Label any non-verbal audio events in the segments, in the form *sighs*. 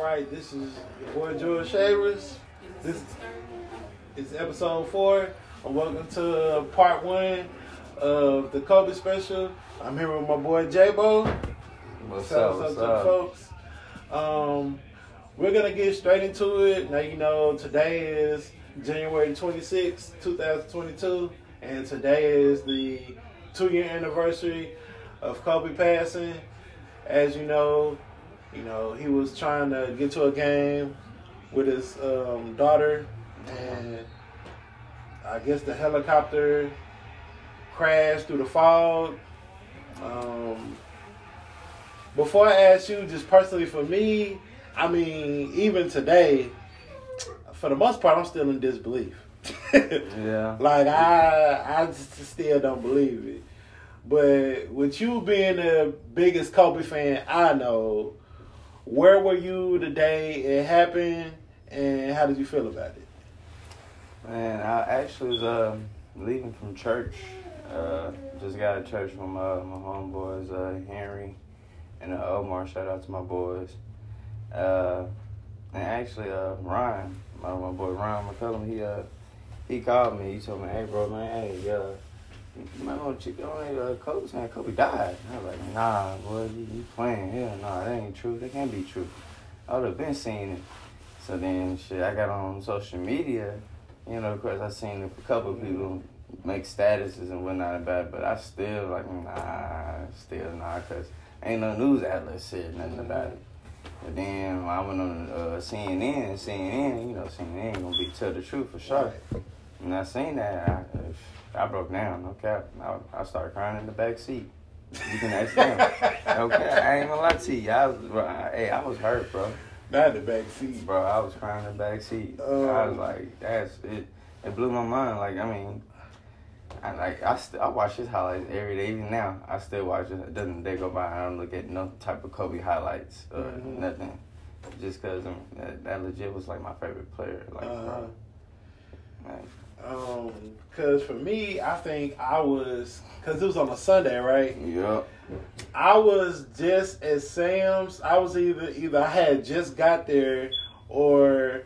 All right, this is your boy George Shavers. This is episode four. And welcome to part one of the Kobe special. I'm here with my boy J-Bo. What's up? What's to up? folks. Um, we're gonna get straight into it. Now you know today is January 26, 2022, and today is the two-year anniversary of Kobe passing. As you know, you know he was trying to get to a game with his um, daughter, and I guess the helicopter crashed through the fog. Um, before I ask you, just personally for me, I mean, even today, for the most part, I'm still in disbelief. *laughs* Yeah. Like I, I just still don't believe it. But with you being the biggest Kobe fan I know, where were you the day it happened, and how did you feel about it? Man, I actually was um, leaving from church. Uh, just got of church from uh, my homeboys, uh, Henry and uh, Omar. Shout out to my boys. Uh, and actually, uh, Ryan, my, my boy Ryan McCullum, he uh, he called me. He told me, "Hey, bro, man, hey, uh, you might want to check on uh, Kobe. Man, Kobe died." I was like, "Nah, boy, you, you playing? Hell, nah, that ain't true. That can't be true. I would have been seeing it." So then, shit, I got on social media. You know, of course, I seen a couple of people make statuses and whatnot about it, but I still like, nah, still nah, cause ain't no news outlet said nothing about it. But then I went on uh, CNN, CNN, you know, CNN ain't gonna be tell the truth for sure. And I seen that, I, I broke down. No cap, I, I started crying in the back seat. You can ask them. okay, I ain't gonna lie to you. I was, bro, I, hey, I was hurt, bro. Not the back seat. Bro, I was crying in the back seat. I Um, was like, that's it. It blew my mind. Like, I mean, I like I st- I watch his highlights every day. Even now, I still watch it. It doesn't day go by. I don't look at no type of Kobe highlights or Mhm. nothing. Just cause um, that, that legit was like my favorite player. Like, Uh-huh. bro, like, Um, cause for me, I think I was, cause it was on a Sunday, right? yup. I was just at Sam's. I was either either I had just got there or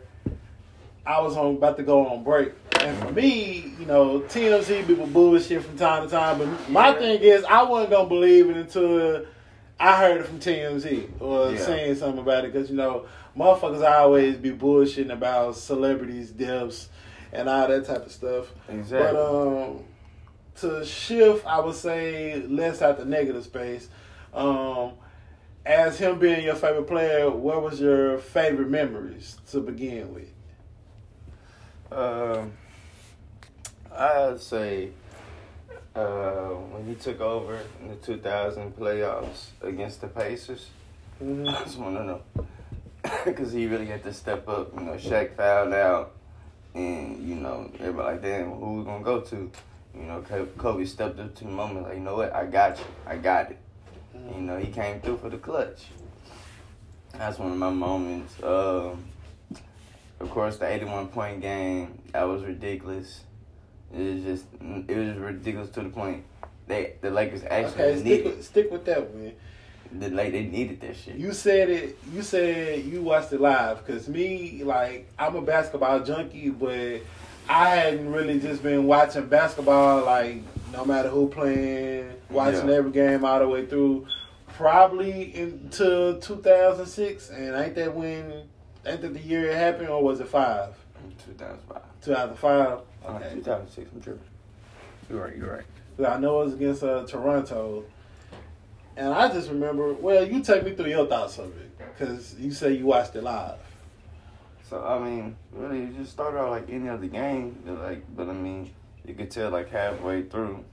I was on about to go on break. And for me, you know, TMZ people bullshit from time to time. But my Yeah. thing is, I wasn't gonna believe it until I heard it from TMZ or Yeah. saying something about it. Because you know, motherfuckers always be bullshitting about celebrities' deaths and all that type of stuff. Exactly. But um, to shift, I would say less out the negative space. Um, as him being your favorite player, what was your favorite memories to begin with? Um, I'd say uh, when he took over in the 2000 playoffs against the Pacers. Mm-hmm. I just want to know *laughs* because he really had to step up. You know, Shaq fouled out, and you know everybody like, damn, who we gonna go to? You know, Ko- Kobe stepped up to the moment, like, you know what, I got you, I got it. You know, he came through for the clutch. That's one of my moments. Um, of course, the 81 point game that was ridiculous. It was just, it was ridiculous to the point they the Lakers actually Okay, stick with, stick with that one. The like they needed that shit. You said it. You said you watched it live. Cause me, like, I'm a basketball junkie, but I hadn't really just been watching basketball. Like, no matter who playing, watching Yeah. every game all the way through. Probably until 2006, and ain't that when? Ain't that the year it happened, or was it five? 2005. 2005. Uh, 2006, I'm tripping. You're right, you're right. I know it was against uh, Toronto. And I just remember, well, you take me through your thoughts of it. Because you say you watched it live. So, I mean, really, it just started out like any other game. Like, but I mean, you could tell like halfway through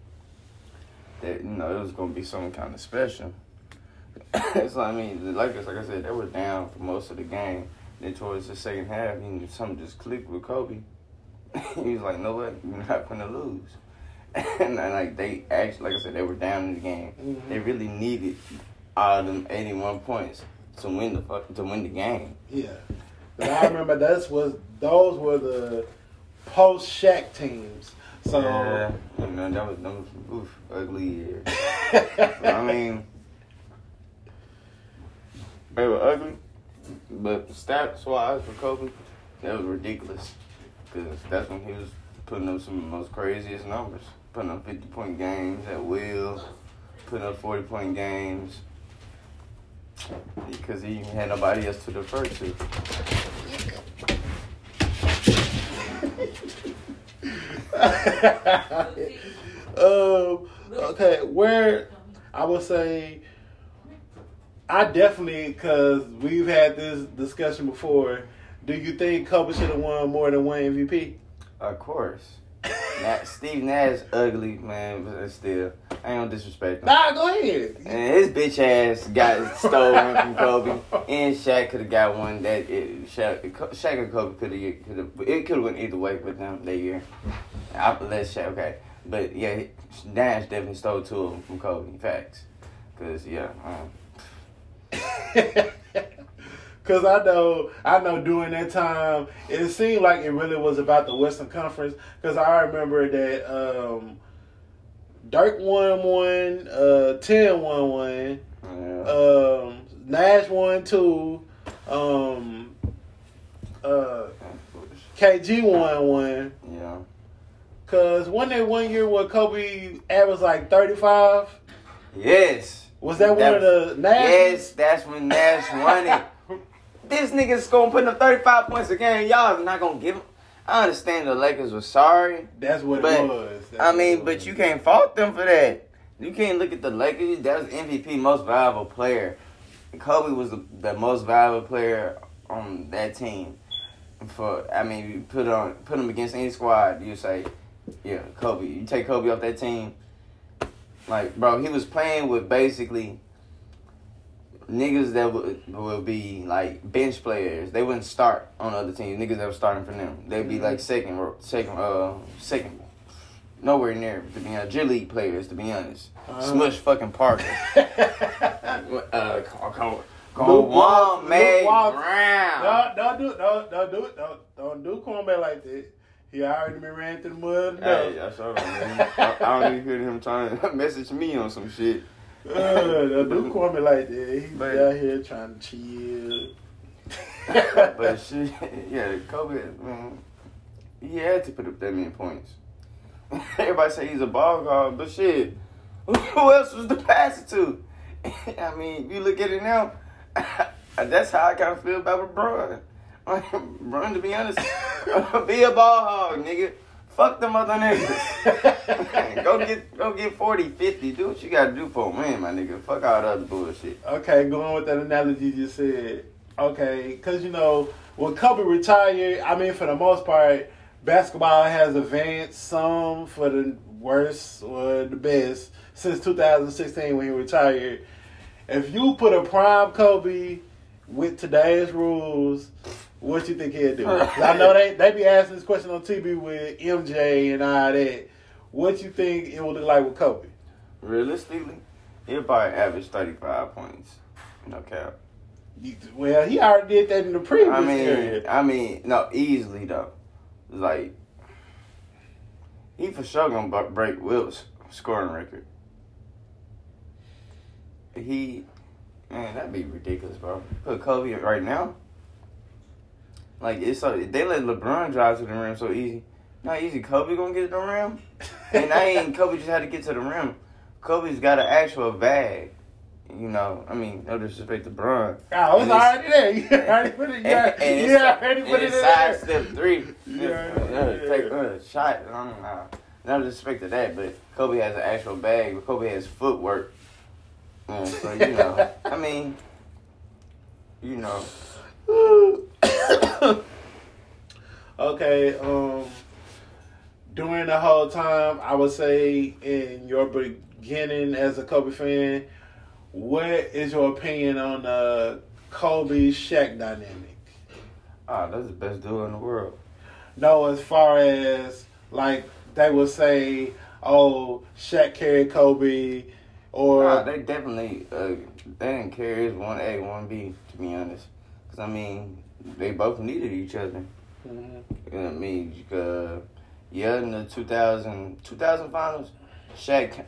that, you know, it was going to be something kind of special. *coughs* so, I mean, Lakers, like I said, they were down for most of the game. Then towards the second half, you know, something just clicked with Kobe. *laughs* he was like, no what, you're not going to lose. *laughs* and like, they actually, like I said, they were down in the game. Mhm. They really needed all of them 81 points to win the fuck, to win the game. Yeah. But I remember that's was those were the post Shaq teams. So yeah, you know, that was, that was oof, ugly years. *laughs* I mean, they were ugly, But stats wise for Kobe, that was ridiculous. Because that's when he was putting up some of the most craziest numbers. Putting up 50 point games at will, putting up 40 point games. Because he had nobody else to defer to. *laughs* um, okay, where I would say I definitely because we've had this discussion before. Do you think Kobe should have won more than one MVP? Of course. Nat, Steve Nash ugly man, but still, I ain't gonna disrespect him. Nah, go ahead. And his bitch ass got stolen from Kobe, and Shaq could have got one that it, Shaq, Shaq and Kobe could have could have it could have went either way with them that year. I let Shaq okay, but yeah, Nash definitely stole two of them from Kobe. Facts, cause yeah. Um, *laughs* Cause I know, I know during that time, it seemed like it really was about the Western Conference. Cause I remember that um, Dirk won one, uh, Tim won one, yeah. um, Nash won two, um, uh, KG won one. yeah. Cause one that one year where Kobe averaged like thirty five. Yes. Was that, one of the Nash? Yes, that's when Nash won it. This nigga's gonna put up 35 points a game. Y'all not gonna give him. I understand the Lakers were sorry. That's what But, it was. That's I mean, but you can't fault them for that. You can't look at the Lakers. That was MVP, most valuable player. Kobe was the, the most valuable player on that team. For I mean, you put on put him against any squad, you say, yeah, Kobe. You take Kobe off that team. Like, bro, he was playing with basically niggas that would would be like bench players. They wouldn't start on other teams. Niggas that were starting for them. They'd be like second, ro- second, uh, second, nowhere near to be honest. G League players, to be honest. Uh-huh. Smush fucking Parker. *laughs* uh, call, call, call Luke one Walton, May Luke Walton. Brown. Don't, don't do don't, don't do it. Don't, don't do Cornbell like that. He already been ran through the mud. Hey, enough. I saw him, man. I, I don't even hear him trying to *laughs* message me on some shit. Uh, don't do Cornbell like that. He's But- out here trying to chill. *laughs* but shit, yeah, Kobe, man, he had to put up that many points. *laughs* Everybody say he's a ball guard, but shit, *laughs* who else was the passer to? I mean, if you look at it now, that's how I kind of feel about LeBron. Like, LeBron, to be honest, be a ball hog, nigga. Fuck them other niggas. *laughs* go get go get 40, 50. Do what you gotta do for a win, my nigga. Fuck all the other bullshit. Okay, going with that analogy you just said. Okay, because you know when Kobe retired, I mean for the most part, basketball has advanced some for the worst or the best since 2016 when he retired. If you put a prime Kobe with today's rules, what you think he'll do? *laughs* I know they they be asking this question on TV with MJ and all that. What you think it would look like with Kobe? Realistically, he'll probably average 35 points. No cap. Well, he already did that in the previous I mean, period. I mean, no, easily though. Like, he for sure gonna break Wilt's scoring record. He, man, that'd be ridiculous, bro. Put Kobe right now. Like it's so they let LeBron drive to the rim so easy. Not easy. Kobe gonna get to the rim, and I ain't *laughs* Kobe just had to get to the rim. Kobe's got an actual bag. You know, I mean, no disrespect to Bron. And it's- already there. *laughs* You already put it. *laughs* And, You already, and it's, already and put it it's in there. sidestep three. Yeah, Uh, yeah. Take a shot. I don't know. No disrespect to that, but Kobe has an actual bag. But Kobe has footwork. Yeah, so you know, I mean, you know, *laughs* okay. Um, during the whole time, I would say in your beginning as a Kobe fan, what is your opinion on the Kobe Shaq dynamic? ah, that's the best duo in the world. No, as far as like they would say, oh, Shaq carried Kobe, or Nah, they definitely uh, they didn't carry one A, one B. To be honest, because I mean, they both needed each other. Mhm. You know what I mean? Uh, yeah, in the 2000, 2000 finals, Shaq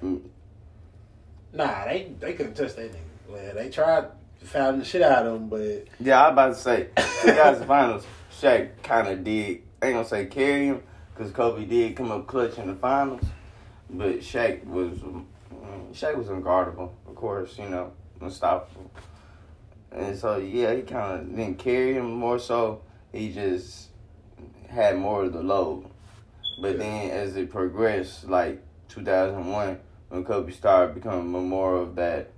nah, they they couldn't touch that nigga. Well, they tried. fouling the shit out of him. But Yeah, I was about to say, 2000 finals, Shaq kind of did, I ain't gonna say carry him, because Kobe did come up clutch in the finals, but Shaq was, mm, Shaq was unguardable, of course, you know, unstoppable. And so, yeah, he kind of didn't carry him more so, he just had more of the load. But then as it progressed, like 2001, when Kobe started becoming more of that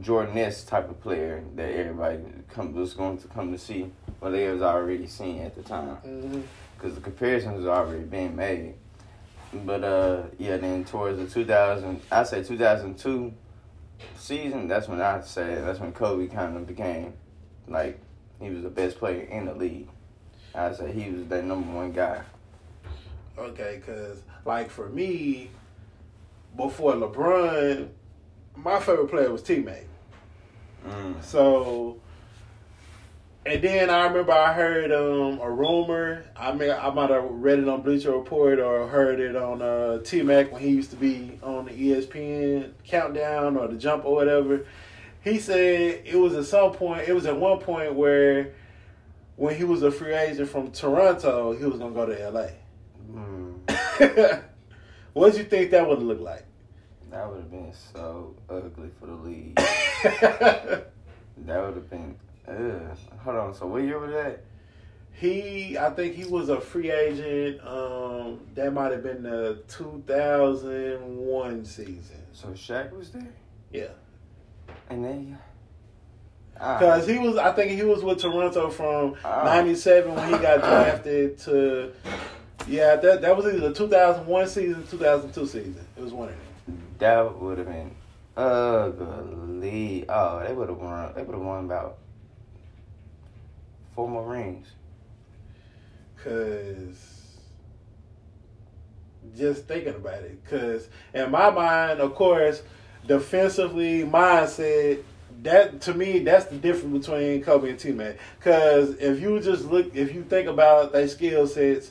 Jordan-esque type of player that everybody come, was going to come to see, well, they was already seen at the time because the comparisons was already being made. But uh, yeah, then towards the 2000, I say 2002 season, that's when I say that's when Kobe kind of became like he was the best player in the league. I said he was that number one guy. okay, because like for me, before LeBron, my favorite player was T Mac. Mm. So, and then I remember I heard um, a rumor. I mean, I might have read it on Bleacher Report or heard it on uh, T Mac when he used to be on the ESPN Countdown or the Jump or whatever. He said it was at some point. It was at one point where, when he was a free agent from Toronto, he was gonna go to LA. Mm. *laughs* what did you think that would look like? That would have been so ugly for the league. *laughs* That would have been. Ugh. Hold on. So what year was that? He, I think he was a free agent. Um, that might have been the 2001 season. So Shaq was there, Yeah, and then. Ah, because he was. I think he was with Toronto from Ah. '97 when he got drafted to. Yeah, that that was either the 2001 season, 2002 season. It was one of them. that would have been ugly. Oh, they would have won. They would have won about four more rings. Cause just thinking about it, cause in my mind, of course, defensively mindset. That to me, that's the difference between Kobe and T Mac. Cause if you just look, if you think about their skill sets,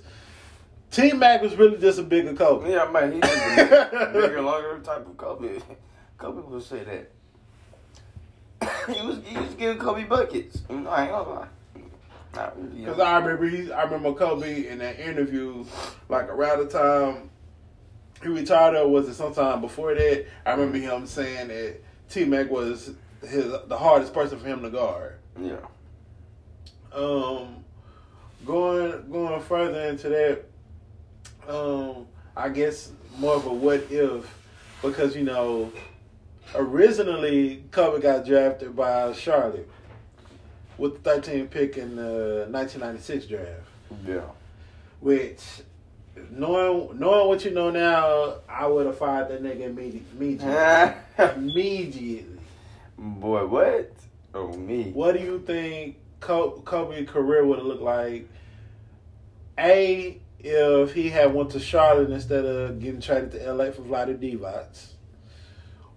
T Mac was really just a bigger Kobe. Yeah, man, he's a bigger, longer type of Kobe. *laughs* Kobe would say that. *coughs* he was he was giving Kobe buckets. You know, I ain't gonna lie. Not really. Cause I remember he, I remember Kobe in that interview, like around the time he retired, or was it sometime before that? I remember him saying that T Mac was his the hardest person for him to guard. yeah. Um, going going further into that, um, I guess more of a what if, because you know, originally Kobe got drafted by Charlotte with the 13th pick in the 1996 draft. Yeah. Which, knowing knowing what you know now, I would have fired that nigga immediately. *laughs* Immediately. immediately. Boy, what? Oh me. What do you think Ko- Kobe's career would have looked like? A, if he had went to Charlotte instead of getting traded to LA for Vlade Divac.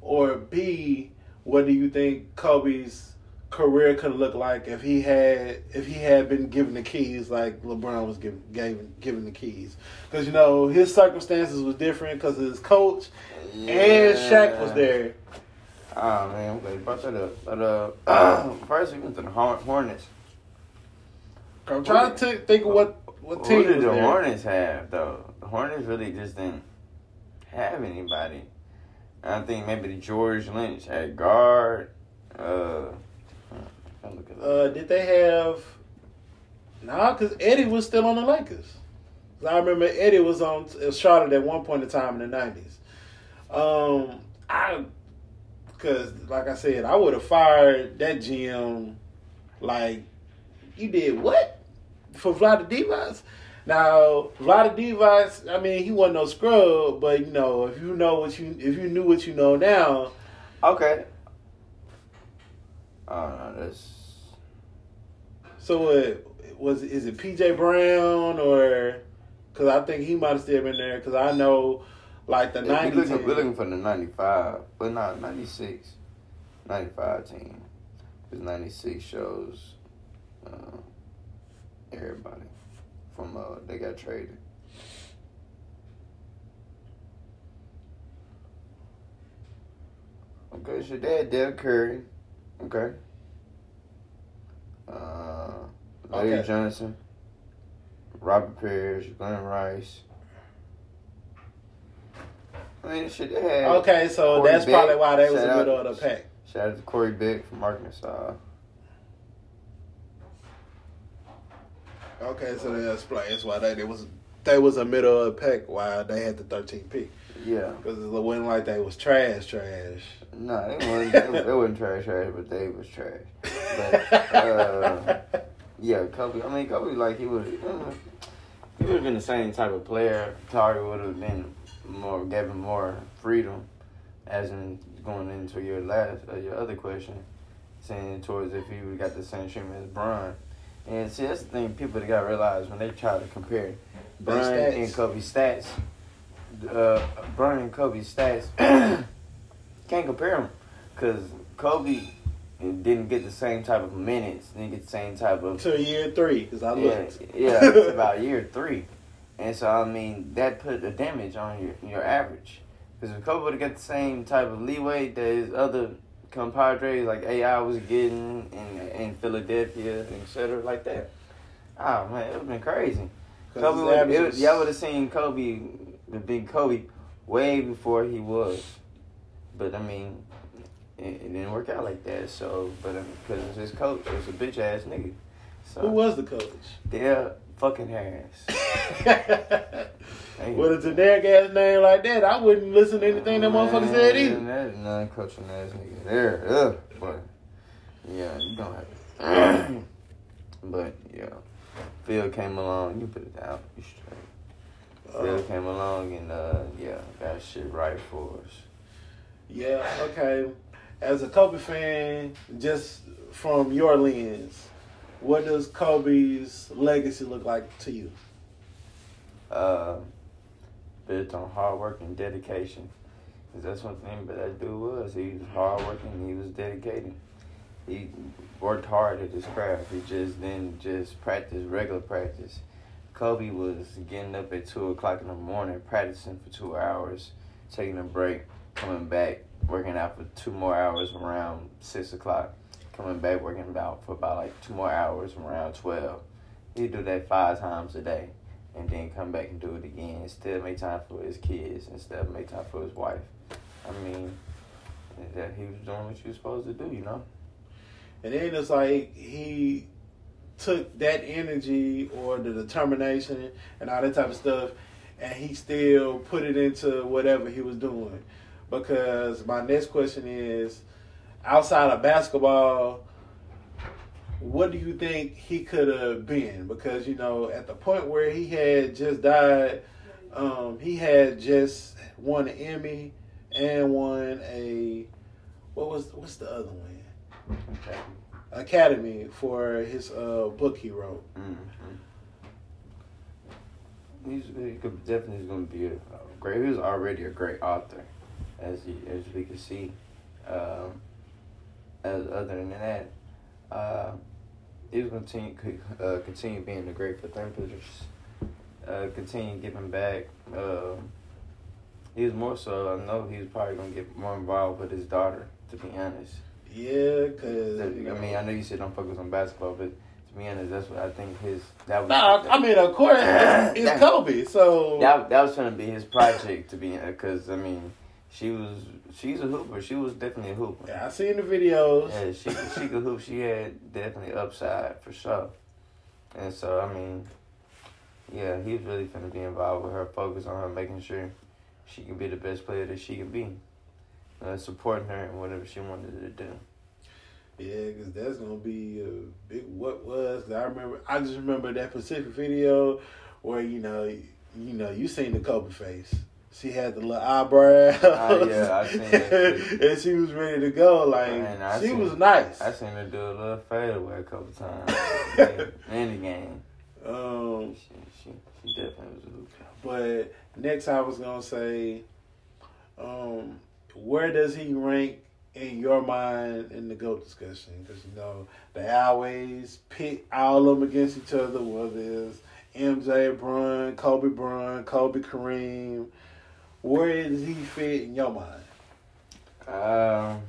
Or B, what do you think Kobe's career could look like if he had if he had been given the keys like LeBron was given given, given the keys? Because you know his circumstances was different because his coach and Shaq was there. Oh man, I'm glad you brought that up. But uh, *clears throat* first we went to the Hornets. I'm trying to think of what what Who team did was the there. Hornets have though? The Hornets really just didn't have anybody. I think maybe the George Lynch at guard. Uh, I'll look it up. Uh, did they have? Nah, because Eddie was still on the Lakers. I remember Eddie was on uh, Charlotte at one point in time in the nineties. Um, I, because like I said, I would have fired that GM. Like, you did what for Vlad Divac? Now Vlad Divac, I mean, he wasn't no scrub, but you know, if you know what you, if you knew what you know now, okay. Oh no, that's So it was is it PJ Brown or because I think he might have still been there because I know like the ninety looking, we're looking for the 95, but not 96, 95 team. Because 96 shows uh, everybody from uh, they got traded. Okay, so dad, Dell Curry. Okay. Uh, Larry okay. Johnson, Robert Pierce, Glenn Rice. I mean, shit, they had. Okay, so Corey that's Beck. probably why they was in the middle of the pack. Shout out to Corey Beck from Arkansas. Okay, so that explains why they, they was they was a middle of the pack. Why they had the 13 pick. Yeah. because it wasn't like they was trash, trash. No, they wasn't, they, they wasn't trash, trash, but they was trash. But, uh, yeah, Kobe. I mean, Kobe, like, he would uh, he would have been the same type of player. Tari would have been more, gave him more freedom, as in going into your last, uh, your other question, saying towards if he would got the same treatment as Bron. And see, that's the thing people got to realize when they try to compare Bron and Kobe's stats. Uh, Bron and Kobe's stats *clears throat* can't compare them because Kobe didn't get the same type of minutes, didn't get the same type of to year three because I yeah, looked. yeah, it's about *laughs* year three, and so I mean that put a damage on your your average. Because if Kobe would have got the same type of leeway that his other compadres like AI was getting in in Philadelphia, et cetera, like that, oh man, it would have been crazy. Kobe would, it, y'all would have seen Kobe, the big Kobe, way before he was. But I mean, it, it didn't work out like that. So, but because it was his coach was a bitch ass nigga. So Who was the coach? Del fucking Harris. *laughs* With a generic ass name like that, I wouldn't listen to anything that motherfucker said either. That is non coaching ass nigga there. Ugh. But yeah, you don't have to. *clears throat* but yeah, Phil came along. You put it down. You straight. Phil came along and uh, yeah, got shit right for us. yeah, okay. As a Kobe fan, just from your lens, what does Kobe's legacy look like to you? Uh, built on hard work and dedication. 'Cause that's one thing but that dude was. He was hard working. He was dedicated. He worked hard at his craft. He just didn't just practice regular practice. Kobe was getting up at two o'clock in the morning, practicing for two hours, taking a break, coming back, working out for two more hours around six o'clock, coming back working out for about like two more hours around twelve. He'd do that five times a day and then come back and do it again. Still make time for his kids and still make time for his wife. I mean, that he was doing what you was supposed to do, you know. And then it's like he took that energy or the determination and all that type of stuff, and he still put it into whatever he was doing. Because my next question is, outside of basketball, what do you think he could have been? Because you know, at the point where he had just died, um, he had just won an Emmy and won a what was what's the other one? Okay. Academy for his uh, book he wrote. Mm-hmm. He's he could definitely going to be a, great. He was already a great author, as he, as we can see. Um, as other than that, uh, he was going to continue uh, continue being a great philanthropist. Uh, continue giving back. Um, he was more so. I know he's probably going to get more involved with his daughter. To be honest. Yeah, cause I mean, I know you said don't focus on basketball, but to be honest, that's what I think his that was. Nah, I mean, of course, it's, *coughs* it's Kobe. So that that was gonna be his project to be because I mean, she was she's a hooper. She was definitely a hooper. yeah, I seen the videos. Yeah, she she could hoop. She had definitely upside for sure. And so I mean, yeah, he's really gonna be involved with her, focus on her, making sure she can be the best player that she can be, uh, supporting her in whatever she wanted to do. Yeah, because that's gonna be a big what was. 'Cause I remember, I just remember that Pacific video where you know, you know, you seen the Kobe face. She had the little eyebrows. Ah, yeah, I seen that *laughs* and she was ready to go. Like Man, she seen- was nice. I seen her do a little fadeaway a couple times *laughs* in the game. um, She, she, she definitely was a hooper. but next, I was gonna say, um, where does he rank in your mind in the GOAT discussion? Because you know they always pit all of them against each other. Whether it's MJ Bron, Kobe Bron, Kobe Kareem, where does he fit in your mind? Um,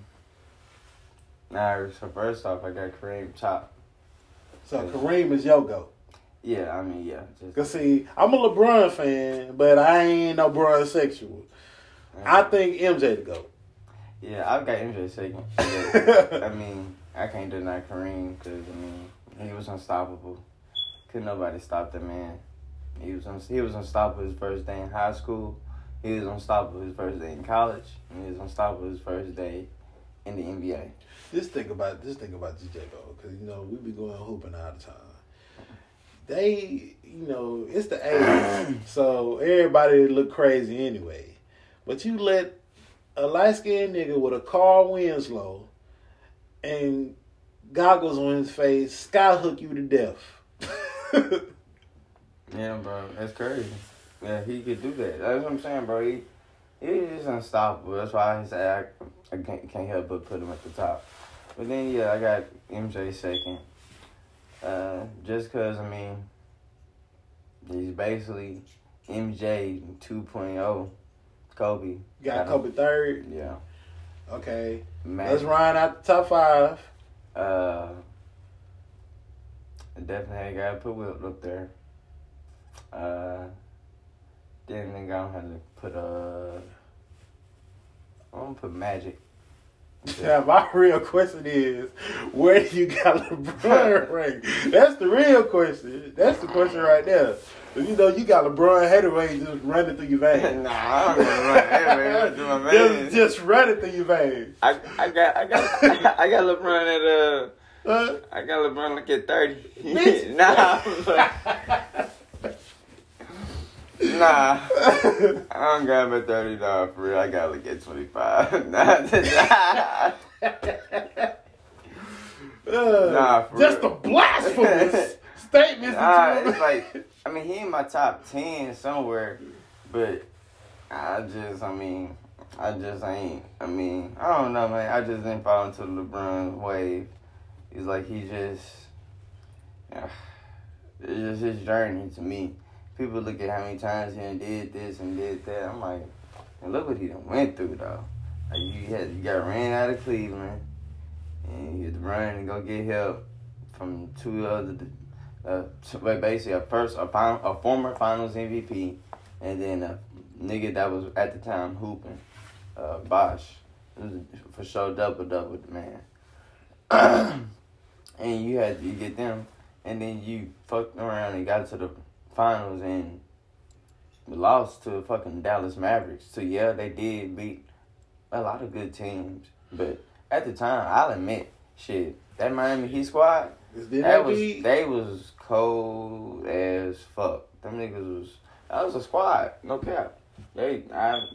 nah, so first off, I got Kareem top. So Kareem is your GOAT? Yeah, I mean, yeah. Just, Cause see, I'm a LeBron fan, but I ain't no Bron sexual. I think MJ to go. Yeah, I've got MJ second. *laughs* I mean, I can't deny Kareem because I mean he was unstoppable. Could nobody stop that man. He was un- he was unstoppable his first day in high school. He was unstoppable his first day in college. And he was unstoppable his first day in the NBA. Just think about just think about DJ though, because you know we be going hooping all the time. They, you know, it's the age, *clears throat* so everybody look crazy anyway. But you let a light skinned nigga with a Carl Winslow and goggles on his face skyhook you to death. *laughs* Yeah, bro, that's crazy. Yeah, he could do that. That's what I'm saying, bro. He he is unstoppable. That's why I say I, I can't, can't help but put him at the top. But then yeah, I got MJ second. Uh, just cause I mean, he's basically MJ 2.0, Kobe. Got him. Kobe third. Yeah. Okay, Magic. let's round out the top five. Uh, definitely got to put Wilt up there. Uh, then I'm gonna put uh, I'm gonna put Magic. *laughs* Yeah, my real question is, where do you got *laughs* LeBron *laughs* ranked? That's the real question. That's the question right there. You know you got LeBron Haterade just running through your veins. *laughs* nah, I don't gonna run anyway. Do my *laughs* just, man. just running through your veins. I, I got I got *laughs* I got LeBron at uh Huh? I got LeBron like at thirty. Bitch. nah, but- nah. I don't got him at thirty dollars for real. I got like at twenty five. nah, nah. Uh, Nah, for just real. the blasphemous statements. Nah, it's like I mean he in my top ten somewhere, but I just I mean I just ain't I mean I don't know man I just didn't fall into the LeBron wave. He's like he just yeah, *sighs* it's just his journey to me. People look at how many times he did this and did that. I'm like, and look what he done went through though. Like you had you got ran out of Cleveland, and you had to run and go get help from two other uh, basically a first a, fin- a former Finals MVP, and then a nigga that was at the time hooping, uh, Bosh, for sure double double man. *clears throat* and you had to get them, and then you fucked around and got to the finals and lost to the fucking Dallas Mavericks. So yeah, they did beat a lot of good teams, but at the time, I'll admit, shit, that Miami Heat squad. Did That was be? they was cold as fuck. Them niggas was that was a squad, no cap. They I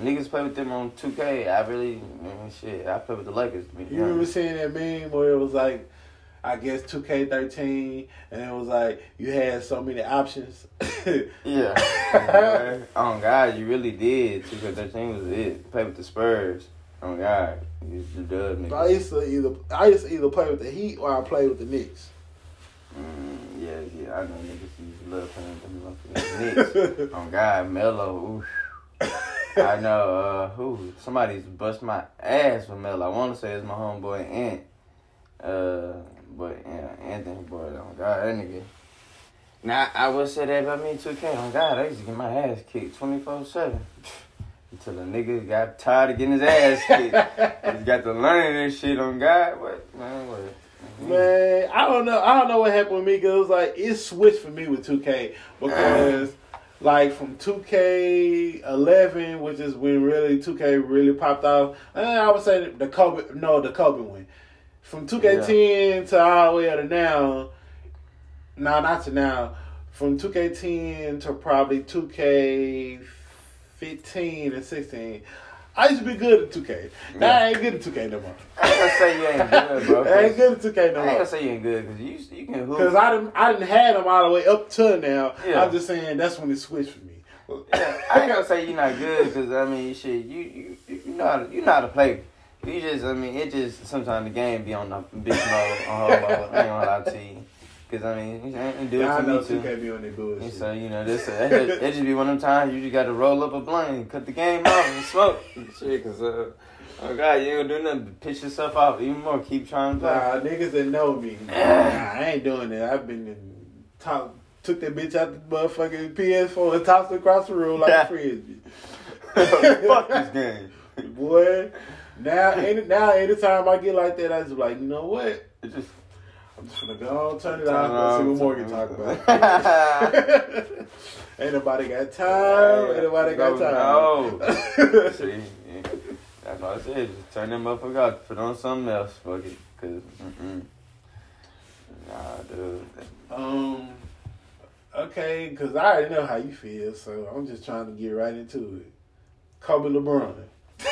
niggas play with them on two K. I really man, shit. I play with the Lakers. To be You remember seeing that meme where it was like, I guess 2K13, and it was like you had so many options. *laughs* Yeah. *laughs* oh God, you really did. Two K thirteen was it. Play with the Spurs. Oh God, you the dub I used to either I used to either play with the Heat or I played with the Knicks. Mm, yeah, yeah. I know niggas used to love playing with the Knicks. *laughs* Oh God, Melo. *laughs* I know uh who somebody's bust my ass with Melo. I want to say it's my homeboy Ant. Uh, but yeah, Anthony boy, oh God, that nigga. Now I will say that about me too, K. Oh God, I used to get my ass kicked twenty four seven. *laughs* Until the nigga got tired of getting his ass *laughs* kicked. He's got to learn this shit on God. What man? What? Man, I don't know. I don't know what happened with me because it was like it switched for me with 2K because like from 2K11, which is when really 2K really popped off. And I would say the Kobe, no, the Kobe one. From 2K10 to all the way to now. No, not to now. From 2K10 to probably 2K15 and 16. I used to be good at 2K. Now I ain't good at 2K no more. I ain't gonna say you ain't good, bro. *laughs* I ain't good at 2K I no ain't gonna more. say you ain't good because you you can hoop. Because I didn't, I didn't have them all the way up to now. Yeah. I'm just saying that's when it switched for me. Yeah, I ain't gonna say you're not good because I mean, shit, you you you know how to, you know how to play. You just, I mean, it just sometimes the game be on the big mode, on whole mode. I ain't gonna lie to you. Cause I mean, he ain't do it Yeah, I to know me too. 2K be on And so you know, this *laughs* just, that just be one of them times you just got to roll up a blunt and cut the game off and smoke. Shit, cause uh, oh god, you ain't gonna do nothing but piss yourself off even more. Keep trying to play. Nah, niggas that know me, *sighs* nah, I ain't doing that. I've been in, top, took that bitch out the motherfucking PS4 and tossed it across the room like a *laughs* frisbee. Fuck this *laughs* game. Boy, now any now anytime I get like that, I just be like, you know what? It just I'm just gonna go turn it Turn off, and see what Morgan talk about. *laughs* ain't nobody got time. Ain't nobody got No, time. *laughs* See, yeah. that's what I said. Just turn them that motherfucker off. Put on something else. Fuck it. Cause mm-mm. nah, dude. Um. Okay, because I already know how you feel, so I'm just trying to get right into it. Kobe LeBron. *laughs*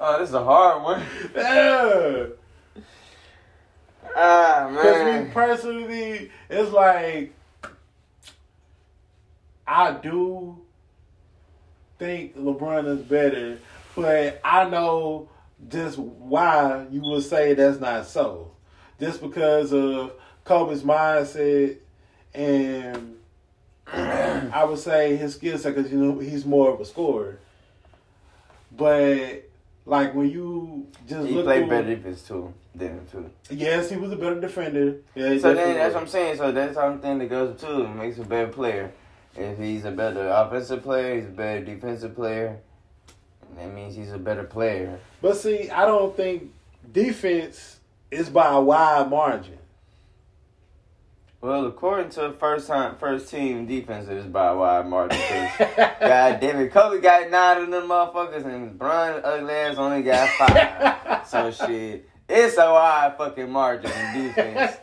Oh, this is a hard one. yeah. Ah Because me personally, it's like I do think LeBron is better, but I know just why you would say that's not so. Just because of Kobe's mindset and *clears throat* I would say his skill set because you know he's more of a scorer. But like when you just He look played better defense too than him too. Yes, he was a better defender. Yeah, So then that's what I'm saying. So that's something that goes too. Makes a better player. If he's a better offensive player, he's a better defensive player. That means he's a better player. But see, I don't think defense is by a wide margin. Well, according to first time first team defense, it was by wide margin. *laughs* God damn it, Kobe got nine of them motherfuckers, and Brian ugly ass only got five. *laughs* so shit, it's a wide fucking margin in defense.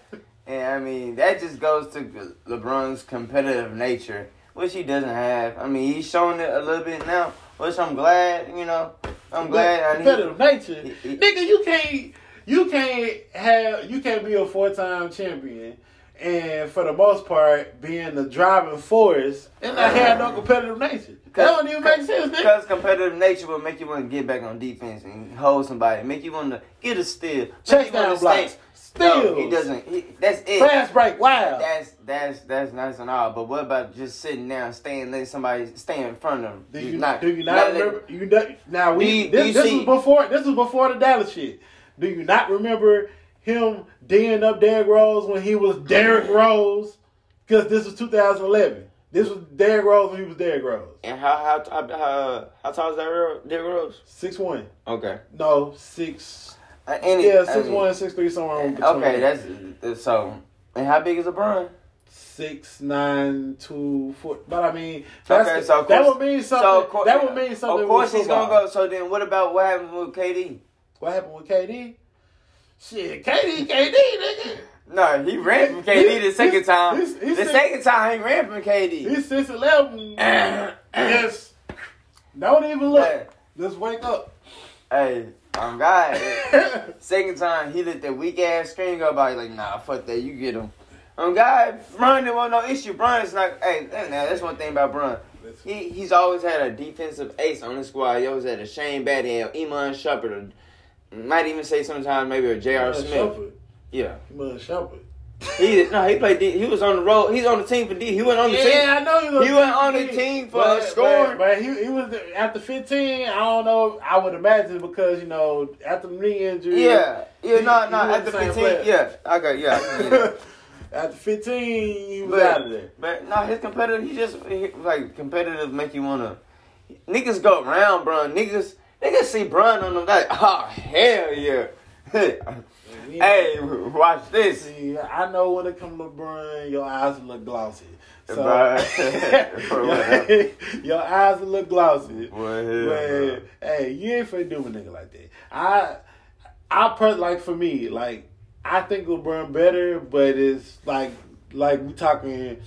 And I mean, that just goes to LeBron's competitive nature, which he doesn't have. I mean, he's showing it a little bit now, which I'm glad. You know, I'm glad. I competitive nature, he- he- nigga. You can't, you can't have, you can't be a four time champion, and for the most part, being the driving force and not have no competitive nature. That don't even make sense. Because competitive nature will make you want to get back on defense and hold somebody, make you want to get a steal, make down blocks, steals, No, he doesn't. He, that's it. fast break, wow. That's that's that's nice and all. But what about just sitting down, staying, letting somebody stay in front of him? Do you do you not, let- remember? You do, now we Do you- do this, you this see- was before this was before the Dallas shit. Do you not remember him D'ing up Derrick Rose when he was Derrick Rose? Because this was 2011. This was Derrick Rose when he was Derrick Rose. And how how how how tall is that Derrick Rose? Six one. Okay. No six. Uh, any, Yeah, I six mean, one, six three, somewhere in between. Okay, that's that's- so. And how big is LeBron? six nine two four. But I mean, that's, Okay, so of that would mean something. So course, that would mean something. Of course, he's gonna go. So then, what about what happens with KD? What happened with KD? Shit, KD, KD, nigga. No, he ran from KD the second He's- time. he's- he's the six- second time he ran from KD. He's six eleven. *clears throat* yes. Don't even look. Hey, Just wake up. hey, I'm God. *laughs* Second time he let that weak ass screen go by. Like, nah, fuck that. You get him. Um, God, Brian, there was no issue. Brian's not. Hey, now that's one thing about Brian. He he's always had a defensive ace on the squad. He always had a Shane Battier, Iman or might even say sometimes maybe a J.R. Smith. Shumpert. Yeah, Mud Shumpert. he no, he played. D, he was on the road. He's on the team for D. He went on the team. Yeah, I know he was. He went on the team for but, scoring. But, but he, he was after 15. I don't know. I would imagine because you know after knee injury. Yeah, yeah, no, no. wasn't At the the fifteen, player. yeah, I got, yeah, I can get it. *laughs* after 15, he was But- out of there. But no, his competitive, he just he, like competitive make you wanna. Niggas go around, bro. Niggas, niggas see Bron on them like, oh hell yeah. hey, watch this. See, I know when it comes to LeBron, your eyes look glossy. So, your, *laughs* *laughs* your eyes look glossy. Boy, But hey, you ain't finna do a nigga like that. I, I per like for me, like I think LeBron better, but it's like like we talking.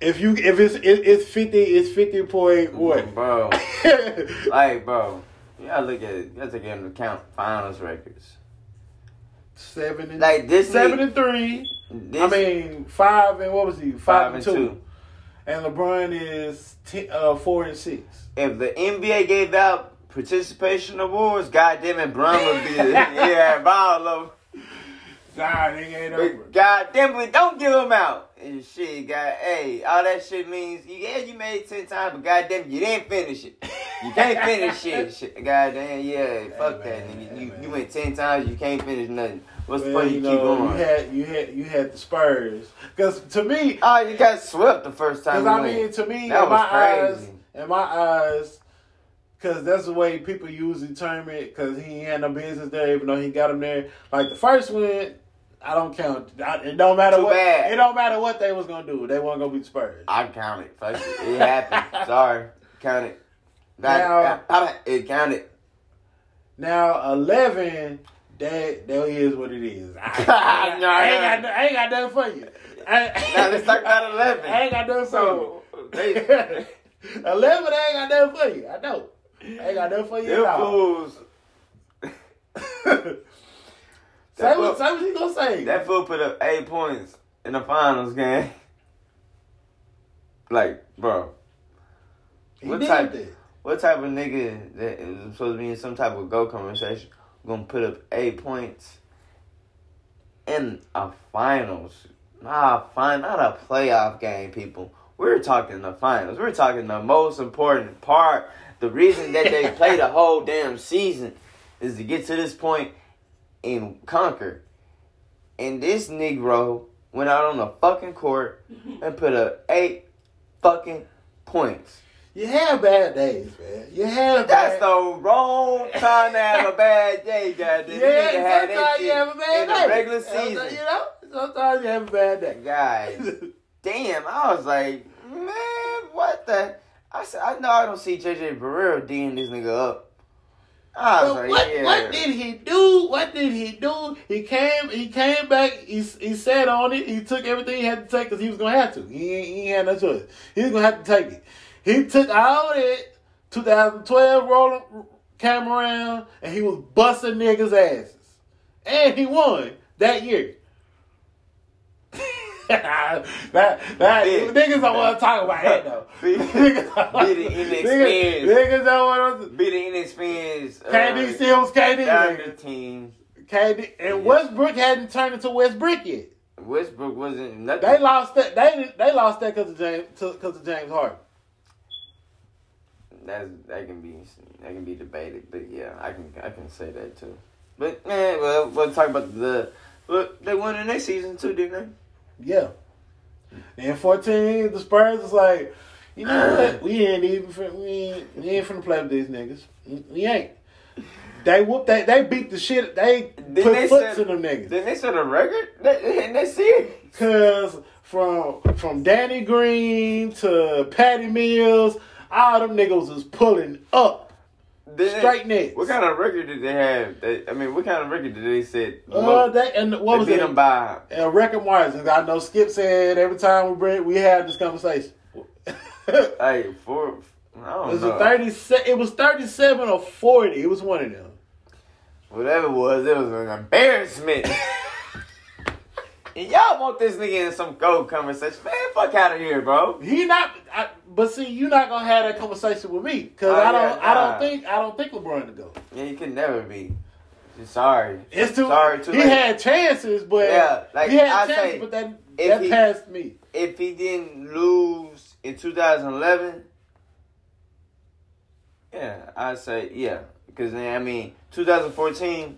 If you if it's it, it's fifty, it's fifty point what? bro. Like, bro, you gotta look at it. You gotta take into account finals records. seven and Like this, seven and three. this, I mean five and what was he? Five, five and two. And LeBron is ten, uh, four and six. if the NBA gave out participation awards, goddamn it, Bron would be *laughs* yeah, ball of. God, nigga ain't over. But God damn it, don't give him out. And shit, God, hey, all that shit means, yeah, you made 10 times, but God damn it, you didn't finish it. You can't *laughs* finish shit. shit. God damn, yeah, fuck Hey, that, nigga. hey, You, man. you went 10 times, you can't finish nothing. What's the Well, point you know, keep going? you had you had you had the Spurs because to me, oh, you got swept the first time because I mean went. to me, That in my crazy. eyes, in my eyes, because that's the way people usually term it. Because he had no business there, even though he got him there. Like the first one, I don't count. I, it don't matter Too what. bad. It don't matter what they was gonna do. They weren't gonna be the Spurs. I count it. Fuck it. It happened. *laughs* Sorry. Count it. Now- That, it counted. Now eleven, that that is what it is. I, I, *laughs* No, I ain't no. got I ain't got nothing for you. I, Now let's talk about 11. I ain't got nothing for you. they, *laughs* Eleven, I ain't got nothing for you. I know. I ain't got nothing for you at them fools. Say, what, say what you gonna say. That fool put up eight points in the finals game. *laughs* Like, bro, he what type- that. what type of nigga that is supposed to be in some type of go conversation gonna put up eight points in a finals? Nah, fine, not a playoff game, people. We're talking the finals. We're talking the most important part. The reason that they *laughs* play the whole damn season is to get to this point and conquer. And this Negro went out on the fucking court *laughs* and put up eight fucking points. You have bad days, man. You have That's bad. the wrong time to have a bad day, *laughs* goddamn. You need yeah, have that sometimes shit you have a bad day. in the regular Sometimes, season. You know, sometimes you have a bad day. Guys, *laughs* damn, I was like, man, what the? I said, I know I don't see JJ Barea D'ing this nigga up. But like, what, yeah. what did he do? What did he do? He came. He came back. He he sat on it. He took everything he had to take because he was gonna have to. He ain't, he had no choice. He was gonna have to take it. He took all that 2012 rolling came around and he was busting niggas asses, and he won that year. *laughs* that that niggas don't want to talk about that though. *laughs* Big. *laughs* niggas, don't- Big niggas, inexperienced. niggas don't want to. Be the inexperienced. Uh, KD still was KD. team. KD and Westbrook hadn't turned into Westbrook yet. Westbrook wasn't nothing. They lost that. They they lost that because of James because of James Harden. That's that can be that can be debated, but yeah, I can I can say that too. But man, well, we'll talk about the. Look, they won in the next season too, didn't Yeah. And fourteen, the Spurs is like, you know what? *sighs* We ain't even we ain't, we ain't finna play with these niggas. We ain't. They whooped that. They beat the shit. They Didn't put they foots set- in them niggas. Didn't they set a record that, they see it. Cause from from Danny Green to Patty Mills, all them niggas was pulling up. They- Straight nets. What kind of record did they have? They, I mean, what kind of record did they set? Uh, they, and what they was beat it? them by. Uh, record margins. I know Skip said every time we bring we have this conversation. *laughs* Hey, four. I don't was know. a thirty. It was thirty-seven or forty. It was one of them. Whatever it was, it was an embarrassment. *laughs* and y'all want this nigga in some GOAT conversation. Man, fuck out of here, bro. He not. I, but see, you're not gonna have that conversation with me because Oh, I don't. I nah. don't think. I don't think LeBron to go. Yeah, you can never be. Sorry. It's too. Sorry, too he late. had chances, but Yeah, like, he had I chances, say, but that that he- passed me. if he didn't lose in 2011, yeah, I'd say yeah. Because I mean, 2014,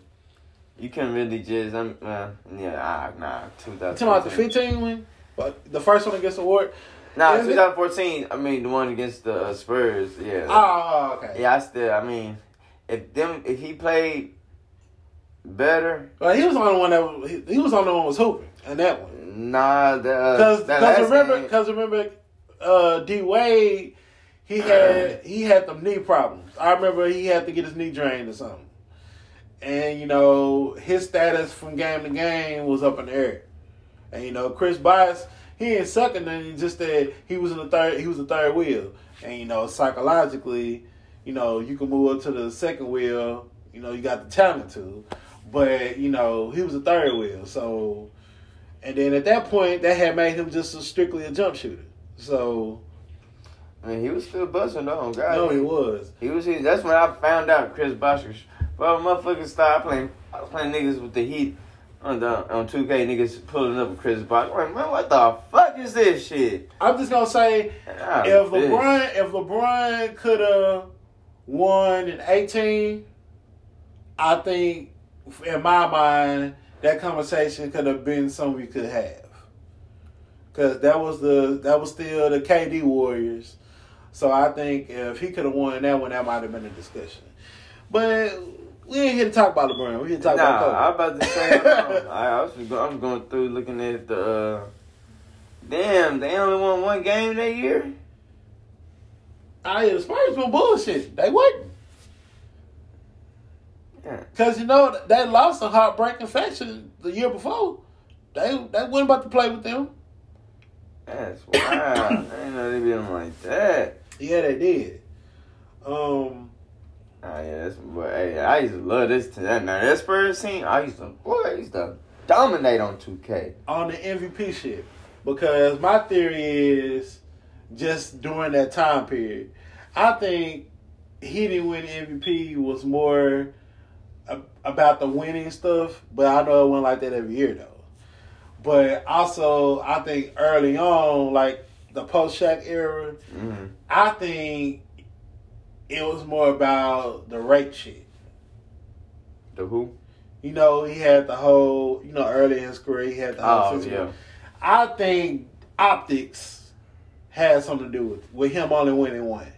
you can really just um, uh, yeah, ah, nah, You talking about the 2014. 15 win, but the first one against the Ward. Nah, Is it? 2014. I mean, the one against the uh, Spurs. Yeah, Oh, okay. yeah. I still, I mean, if them, if he played better, Well, he was on the one that he, he was on the one that was hooping, and that one. nah, the uh, Because that last remember, game- because remember, uh, D Wade, he had *clears throat* he had them knee problems. I remember he had to get his knee drained or something, and you know his status from game to game was up in the air. And you know Chris Bosh, he ain't sucking nothing. Just that he was in the third, he was the third wheel, and you know psychologically, you know you can move up to the second wheel. You know you got the talent to, but you know he was the third wheel, so. And then at that point, that had made him just a, strictly a jump shooter. So I mean, he was still buzzing though. God, no, he was. He was. He, that's when I found out Chris Bosh. Well, motherfuckers started playing. I was playing niggas with the Heat. on the on 2K niggas pulling up a Chris Bosh. Like, man, what the fuck is this shit? I'm just gonna say Ah, if bitch. LeBron if LeBron could have won in 18, I think in my mind that conversation could have been something we could have. Cause that was the that was still the KD Warriors. So I think if he could have won that one, that might have been a discussion. But we ain't here to talk about LeBron. We here to talk Nah, about I about to say, um, *laughs* I, I was go- I'm going through looking at the. Uh, damn, they only won one game that year. Kobe. I the Spurs been bullshit. They wasn't. Yeah. Cause you know they lost a heartbreaking fashion the year before. They they wasn't about to play with them. That's wild. *coughs* I didn't know they been like that. Yeah, they did. Um, Oh yeah, that's, but hey, I used to love this to That, now, that Spurs team, I used to, boy, I used to dominate on 2K. on the MVP shit, because my theory is just during that time period, I think he didn't win MVP was more about the winning stuff, but I know it went like that every year though. But also, I think early on, like the post Shaq era, Mm-hmm. I think it was more about the rape shit. The who? You know, he had the whole, you know, early in his career, he had the whole Oh yeah. I think optics had something to do with with him only winning one.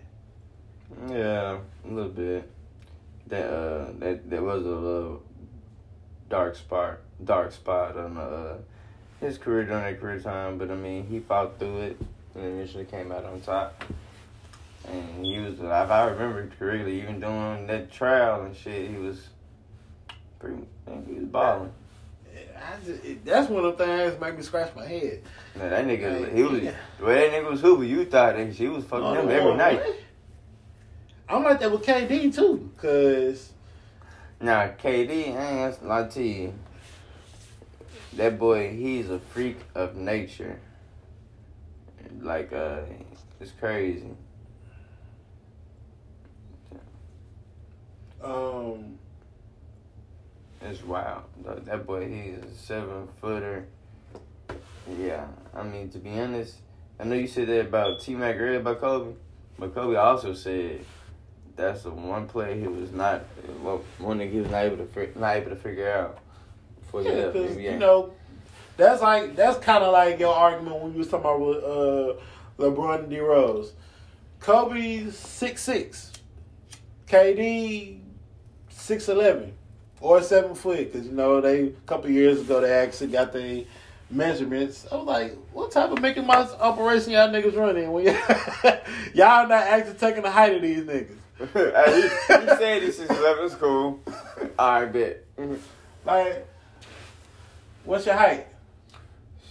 Yeah, a little bit. That uh, that that was a little dark spot, dark spot on uh, his career during that career time. But I mean, he fought through it and eventually came out on top. And he was, if I remember correctly, even doing that trial and shit, he was pretty, he was balling. I just, it, that's one of the things that make me scratch my head. Man, that nigga, Hey, he was, yeah. the way that nigga was hooping, you thought that she was fucking him every night. I'm like that with KD too, cause Nah, KD, I ain't gonna lie to you. That boy, he's a freak of nature. Like, uh, it's crazy. um, It's wild. That that boy, he's a seven footer. Yeah, I mean, to be honest, I know you said that about T Mac earlier about Kobe, but Kobe also said that's the one play he was not, well, one that he was not able to not able to figure out before he yeah, left. cause you know, that's like that's kind of like your argument when you was talking about with, uh, LeBron and D Rose. Kobe's six six, KD six eleven or seven foot, because you know they a couple years ago they actually got the measurements. I was like, what type of Mickey Mouse operation y'all niggas running when y- *laughs* y'all not actually taking the height of these niggas? *laughs* hey, you, you said this is eleven. It's cool. All right, bet. Mm-hmm. Like, what's your height?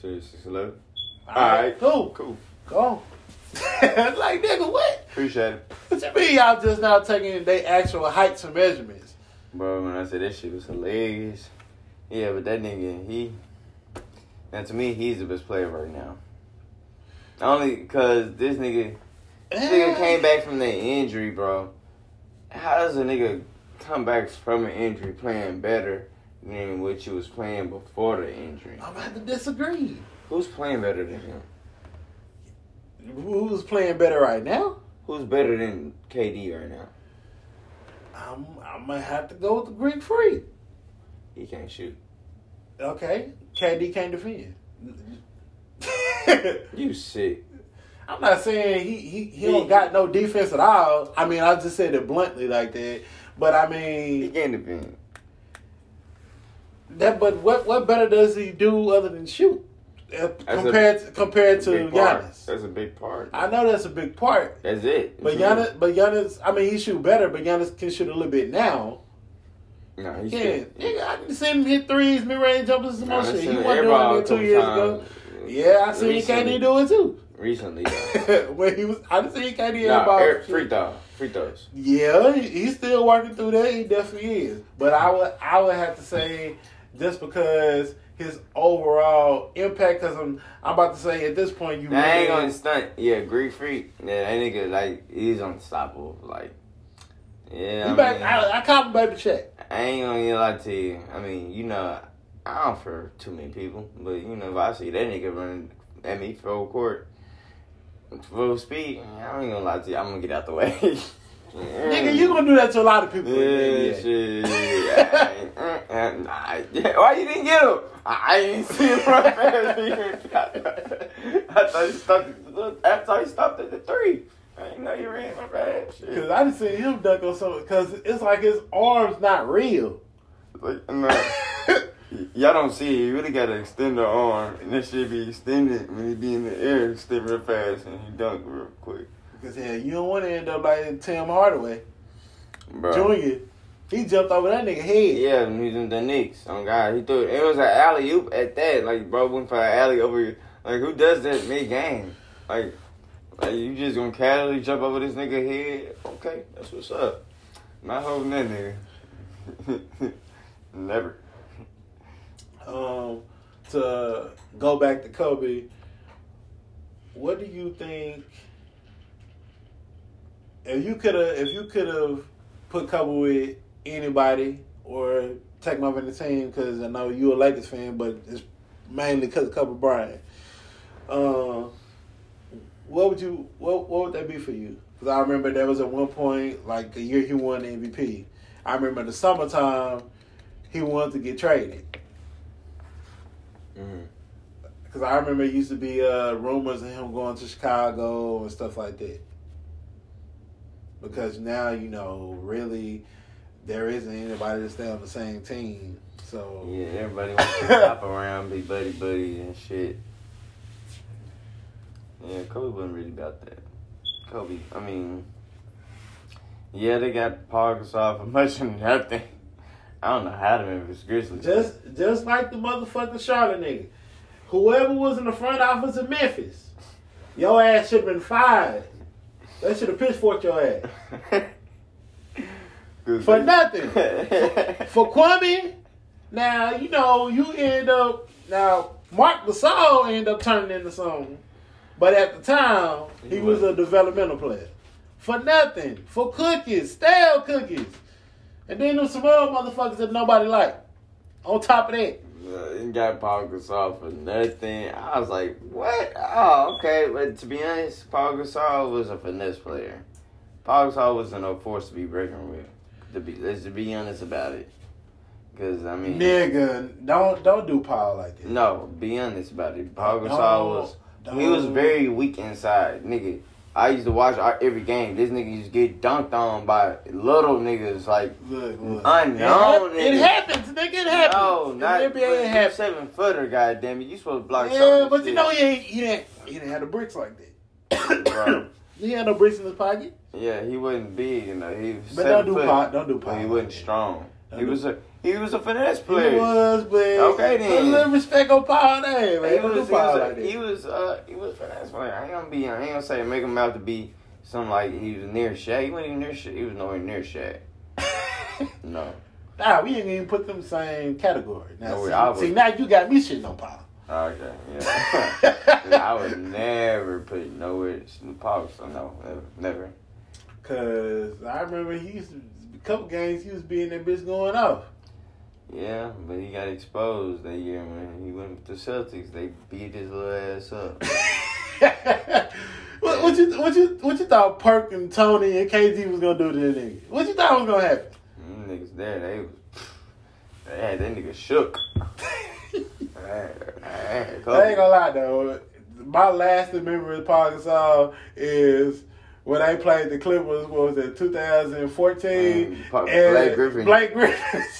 Shit, six eleven. All right. cool. Cool. Go on. *laughs* like, nigga, what? Appreciate it, What you mean y'all just now taking their actual heights and measurements? Bro. When I said that shit was hilarious. Yeah, but that nigga, he. Now to me, he's the best player right now. Only because this nigga, this nigga came back from the injury, bro. How does a nigga come back from an injury playing better than what you was playing before the injury? I'm about to disagree. Who's playing better than him? Who's playing better right now? Who's better than KD right now? I'm, I might have to go with the Greek Freak. He can't shoot. Okay, KD can't defend. *laughs* You sick. I'm not saying he he, he He- don't got no defense at all. I mean, I just said it bluntly like that. But I mean, He can't defend. that. But what what better does he do other than shoot? Uh, a- compared to, compared to Giannis, That's a big part. I know that's a big part. That's it. But Giannis, but Giannis, I mean, he shoot better, but Giannis can shoot a little bit now. No, he's Yeah, still- nigga, I can see him hit threes, mid range jumpers, and Nah, shit. He wasn't doing it two years ago. Yeah, I seen Recently. KD do it too. Recently, *laughs* when he was, I didn't see KD nah, airball. air, free throw, free throws. Yeah, he- he's still working through that. He definitely is. But I would, I would have to say, just because his overall impact, because I'm, I'm about to say at this point, you I ain't gonna stunt. Yeah, Greek freak. Yeah, that nigga like he's unstoppable. Like, yeah. he I, back. mean, I, I call him baby check. I ain't gonna lie to you. I mean, you know, I don't fear too many people, but you know if I see that nigga running at me full court, full speed, I ain't gonna lie to you, I'm gonna get out the way. *laughs* Nigga, you gonna do that to a lot of people. Yeah, shit. I ain't- nah, yeah, Why you didn't get him? I ain't seen him run past me. *laughs* I thought he stopped. I thought he stopped at the three. I didn't know you ran my fast. Cause. I just seen him dunk on some. Cause it's like his arms not real. Like, no. *laughs* Y'all don't see it. You really gotta extend the arm, and that should be extended when he be in the air, extend real fast, and he dunk real quick. Cause yeah, you don't want to end up like Tim Hardaway Bro. Junior. He jumped over that nigga head. Yeah, when he was in the Knicks. Oh God, he threw it. It was an alley oop at that. Like bro went for an alley over. Like who does that mid game? Like, like you just gonna casually jump over this nigga head? Okay, that's what's up. Not holding that nigga. *laughs* Never. Um, to go back to Kobe, what do you think? If you could have, if you could have put couple with anybody or take him over in the team, because I know you're a Lakers fan, but it's mainly because of Kobe Bryant. Uh, what would you? What What would that be for you? Because I remember there was at one point, like the year he won the MVP. I remember the summertime, he wanted to get traded. Mm-hmm. Because I remember it used to be uh, rumors of him going to Chicago and stuff like that. Because now, you know, really, there isn't anybody to stay on the same team. So, Yeah, everybody wants to *laughs* hop around, be buddy buddy and shit. Yeah, Kobe wasn't really about that. Kobe, I mean, yeah, they got Paul Gasol for *laughs* much of nothing. I don't know how to Memphis Grizzlies. just just like the motherfucking Charlotte nigga. Whoever was in the front office of Memphis, your ass should have been fired. They should have pitchforked your ass. *laughs* For nothing. *laughs* For Kwame, now, you know, you end up, now, Marc Gasol end up turning into something. But at the time, he He was a developmental player. For nothing. For cookies. Stale cookies. And then there's some other motherfuckers that nobody liked. On top of that. Uh, he got Paul Gasol for nothing. I was like, what? Oh, okay. But to be honest, Paul Gasol was a finesse player. Paul Gasol was no force to be reckoned with. To be, let's to be honest about it. Because, I mean, Nigga, don't don't do Paul like that. no, be honest about it. Paul No, Gasol was, he was very weak inside. Nigga, I used to watch every game. This nigga used to get dunked on by little niggas like, Look, look. Unknown It, hap- it nigga. happens, nigga. It happens. no, In not the NBA, it happens. seven footer, goddamn it. You supposed to block Yeah, something. but you know he ain't he didn't he didn't have the bricks like that. Bro. *coughs* he had no bricks in his pocket. Yeah, he wasn't big, you know. He was But seven don't do foot, pot. Don't do but pot. he wasn't strong. Don't He do- was a he was a finesse player. He was, but Okay, then. Put a little respect on Paul name, man. He was, he was, like he was, uh, he was a finesse player. I ain't gonna be, I ain't gonna say make him out to be something like he was near Shaq. He wasn't even near Shaq. He was nowhere near Shaq. *laughs* No. nah, we ain't even put them same category. Now, No, see, I was- see, now you got me shitting on Paul. Okay, yeah. *laughs* I would never put nowhere Paul. So no, never, never. Cause I remember he used to, a couple games he was being that bitch going off. Yeah, but he got exposed that year, man. He went with the Celtics. They beat his little ass up. *laughs* what, what you what you what you thought Perk and Tony and KG was gonna do to that nigga? What you thought was gonna happen? Them niggas there, they was, they had that nigga shook. *laughs* I had- I had. I ain't gonna lie though. My last memory of Gasol is when they played the Clippers. What was it, 2014? Mm, and Blake Griffin. Blake Griffin. *laughs*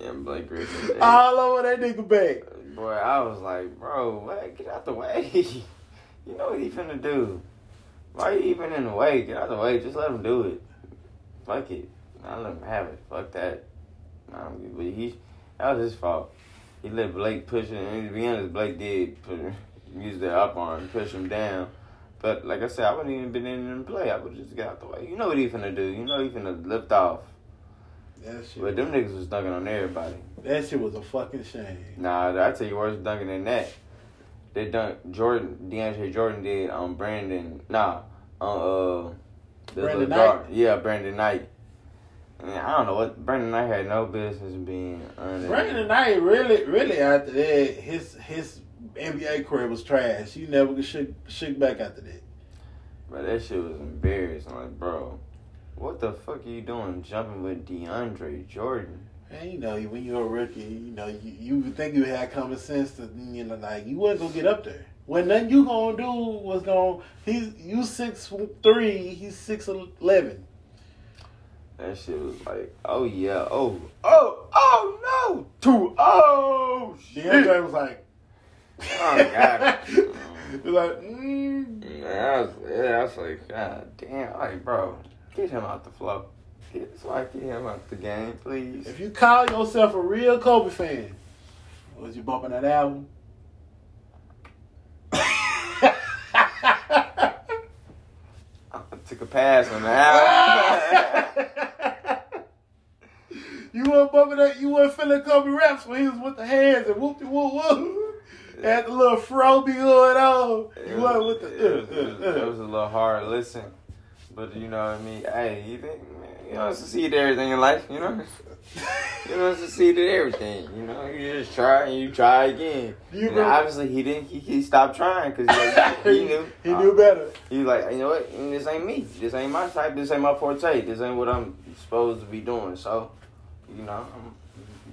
Yeah, Blake Griffin. they- all over that nigga back. Boy, I was like, bro, what? Get out the way. *laughs* you know what he finna do. Why you even in the way? Get out the way. Just let him do it. Fuck it. I let him have it. Fuck that. Nah, but he, that was his fault. He let Blake push it. And to be honest, Blake did put, use the up arm, and push him down. But like I said, I wouldn't even been in the play. I would just get out the way. You know what he finna do. You know he finna lift off. That shit, But them niggas was dunking on everybody. that shit was a fucking shame. Nah, I tell you worse dunking than that. They dunk Jordan DeAndre Jordan did on Brandon nah on uh the Brandon Knight? Yeah, Brandon Knight. Yeah, I don't know what Brandon Knight had no business being under. Brandon Knight really, really after that, his his NBA career was trash. He never could shook, shook back after that. But that shit was embarrassing. Like, bro, what the fuck are you doing jumping with DeAndre Jordan? And you know, when you're a rookie, you know, you, you think you had common sense to, you know, like you wasn't gonna get up there. When nothing you gonna do was gonna he's you six three, he's six eleven. That shit was like, oh yeah, oh, oh, oh no, two, oh shit. DeAndre was like, Oh god. *laughs* He's like, mm. Yeah, I was, yeah, I was like, God damn, like, bro, get him out the flow. That's why get him out the game, please. If you call yourself a real Kobe fan, was you bumping that album? I took a pass on that. *laughs* you weren't bumping that. You weren't feeling Kobe raps when he was with the hands and whoop de whoop whoop. *laughs* Had the little fro be going on. You weren't with the. it, was, it, was, it was a little hard listen, but you know what I mean. Hey, you think you don't succeed at everything in life, you know. You don't succeed at everything, you know. You just try and you try again. You obviously, he didn't. He, he stopped trying because he, he knew. *laughs* he knew better. He was like, you know what? This ain't me. This ain't my type. This ain't my forte. This ain't what I'm supposed to be doing. So, you know, I'm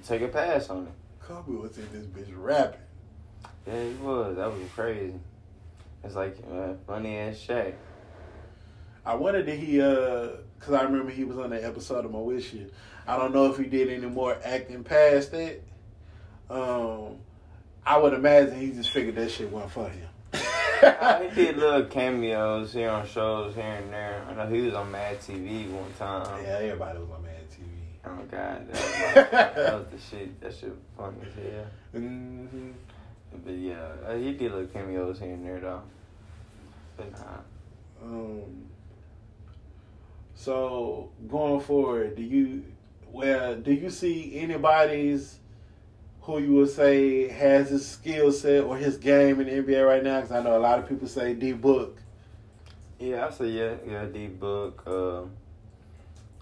take a pass on it. Kobe was in this bitch rapping. Yeah, he was. That was crazy. It's like uh, funny ass Shaq. I wonder did he uh cause I remember he was on that episode of Moesha I don't know if he did any more acting past that. Um I would imagine he just figured that shit wasn't for him. Uh, he did *laughs* little cameos here on shows here and there. I know he was on Mad TV one time. Yeah, everybody was on Mad TV. Oh God, that was, that was the shit. That shit was funny as hell. hmm But yeah, uh, he did little cameos here and there though. But nah. Um so going forward, do you well, do you see anybody's who you would say has his skill set or his game in the NBA right now? Because I know a lot of people say D Book. Yeah, I say yeah, yeah. D book. Um,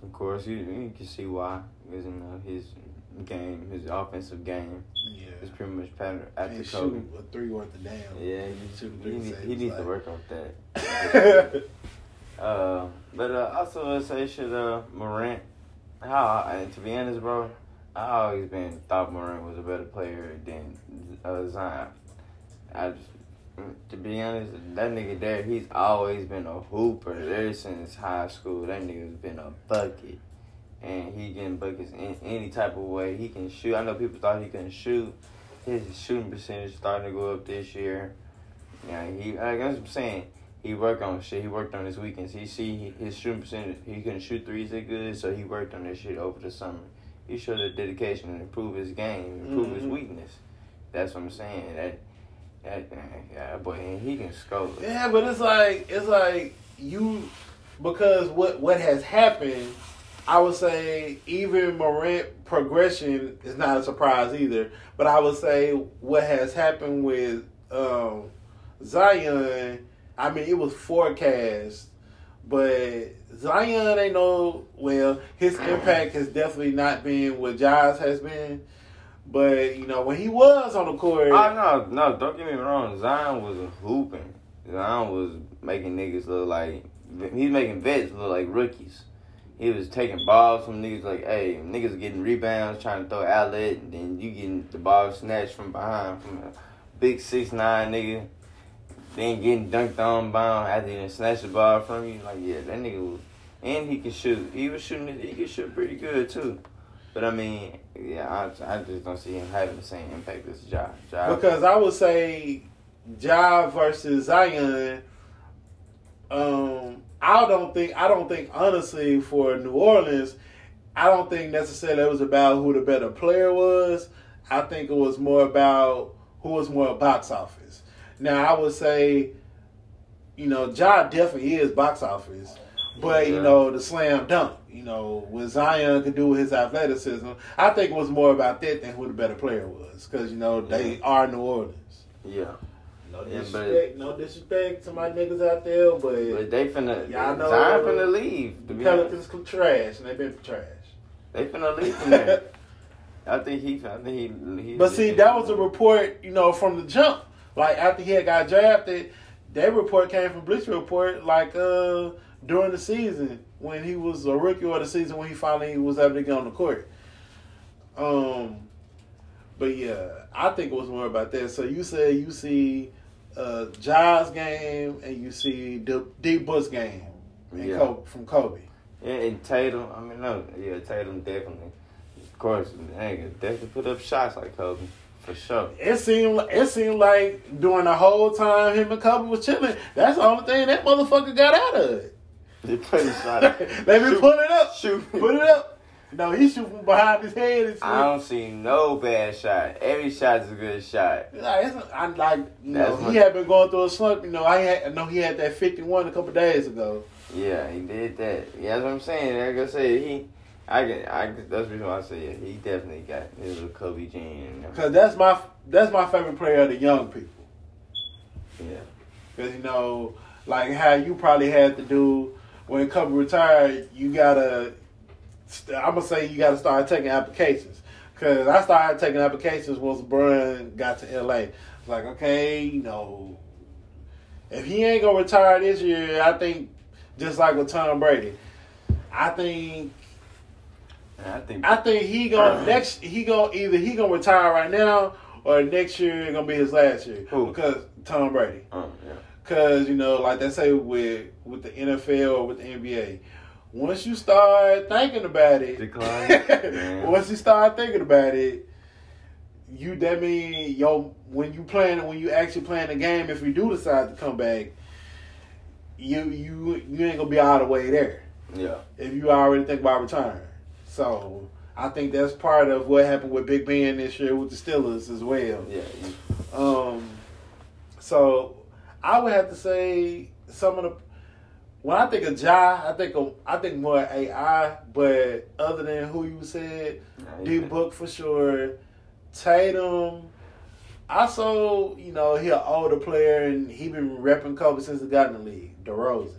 of course, you you can see why because you know his game, his offensive game, Yeah. is pretty much patterned after And Kobe. shoot a three worth a damn. Yeah, he, he, he needs to work on that. *laughs* Uh, but uh, also let's say should uh Morant. How and to be honest, bro, I always been thought Morant was a better player than uh, Zion. I just, to be honest, that nigga there, he's always been a hooper ever since high school. That nigga's been a bucket, and he getting buckets in any type of way. He can shoot. I know people thought he couldn't shoot. His shooting percentage starting to go up this year. Yeah, he. Like I'm saying, he worked on shit. He worked on his weekends. He see his shooting percentage. He couldn't shoot threes that good, so he worked on that shit over the summer. He showed the dedication and improve his game, improve his Mhm. weakness. That's what I'm saying. That that yeah, boy, he can score. Yeah, but it's like it's like you because what what has happened. I would say even Morant progression is not a surprise either. But I would say what has happened with um, Zion. I mean, it was forecast, but Zion ain't no. Well, his mm-hmm. impact has definitely not been what Giles has been. But you know when he was on the court, Oh no, no! Don't get me wrong. Zion was hooping. Zion was making niggas look like he's making vets look like rookies. He was taking balls from niggas like, hey, niggas getting rebounds, trying to throw outlet, and then you getting the ball snatched from behind from a big six nine nigga. Then getting dunked on by him after he done snatched the ball from you. Like, yeah, that nigga was, and he can shoot. He was shooting. He could shoot pretty good too. But I mean, yeah, I, I just don't see him having the same impact as Ja. ja Because I would say Ja versus Zion. Um, I don't think I don't think honestly for New Orleans, I don't think necessarily it was about who the better player was. I think it was more about who was more box office. Now I would say, you know, Ja definitely is box office, but you know the slam dunk. You know what Zion could do with his athleticism. I think it was more about that than who the better player was, because you know they are New Orleans. yeah. No Yeah, but- disrespect, no disrespect to my niggas out there, but, But they finna, Y'all know- Zion finna uh, leave. The be honest. Pelicans trash, and they've been trash. They finna leave from there. *laughs* I think he. I think he. he But see, that was a report, you know, from the jump. Like after he had got drafted, that report came from Bleacher Report, like uh during the season when he was a rookie or the season when he finally was able to get on the court. Um, but yeah, I think it was more about that. So you said you see uh Ja's game and you see D, D Book game and Yeah. Kobe, from Kobe. Yeah, and Tatum. I mean, no, yeah, Tatum definitely. Of course, dang, definitely put up shots like Kobe for sure. It seemed it seemed like during the whole time him and Kobe was chilling, that's the only thing that motherfucker got out of it. They put shot. Let me Shoot. pull it up. Shoot. Put it up. No, he shoot from behind his head and shit. I don't see no bad shot. Every shot is a good shot. Like, it's, I like you know he had been going through a slump. You know I had I know he had that fifty one a couple days ago. Yeah, he did that. Yeah, that's what I'm saying. Like I said, he. I can. I. That's the reason why I say yeah, he definitely got his little Kobe gene. Cause that's my that's my favorite player of the young people. Yeah. Cause you know like how you probably had to do when Kobe retired. You gotta I'm gonna say you gotta start taking applications. Cause I started taking applications once LeBron got to LA. Like okay, you know, if he ain't gonna retire this year, I think just like with Tom Brady, I think I think. I think he gonna *clears throat* next he gonna either he gonna retire right now or next year gonna be his last year. Who? Because Tom Brady. Oh yeah. Cause you know, like they say with with the NFL or with the NBA, once you start thinking about it, Decline. *laughs* Once you start thinking about it, you that mean yo when you playing when you actually playing the game, if you do decide to come back, you you you ain't gonna be all the way there Yeah. if you already think about retiring. So I think that's part of what happened with Big Ben this year with the Steelers as well. Yeah. Um, so I would have to say some of the when I think of Ja, I think of I think more AI, but other than who you said, nah, D Book for sure, Tatum. Also, you know, he an older player and he been repping Kobe since he got in the league. DeRozan.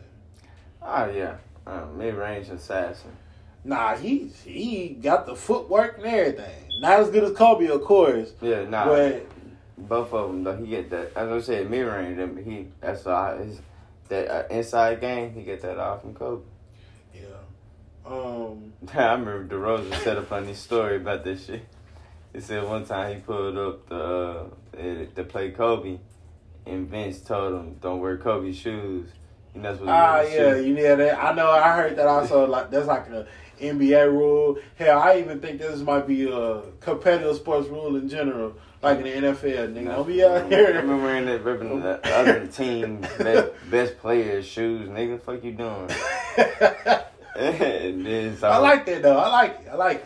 Oh yeah. Uh, Mid range assassin. Nah, he he got the footwork and everything. Not as good as Kobe, of course, Yeah. Nah. but Both of them though, he get that. As I said, mid range. them, He that's uh, his that uh, inside game. He get that off from Kobe. yeah. Um, *laughs* I remember DeRozan set up on this story about this shit. He said one time he pulled up the uh, eh, to play Kobe, and Vince told him, "Don't wear Kobe shoes." And that's what. he Ah, yeah, shoot. you know that. I know. I heard that also. Like that's like a NBA rule. Hell, I even think this might be a competitive sports rule in general, like in the NFL. Nigga, don't be out here. I remember wearing that ripping the other team best, best players' shoes. Nigga, fuck you doing? and then so *laughs* I like that though. I like it. I like it.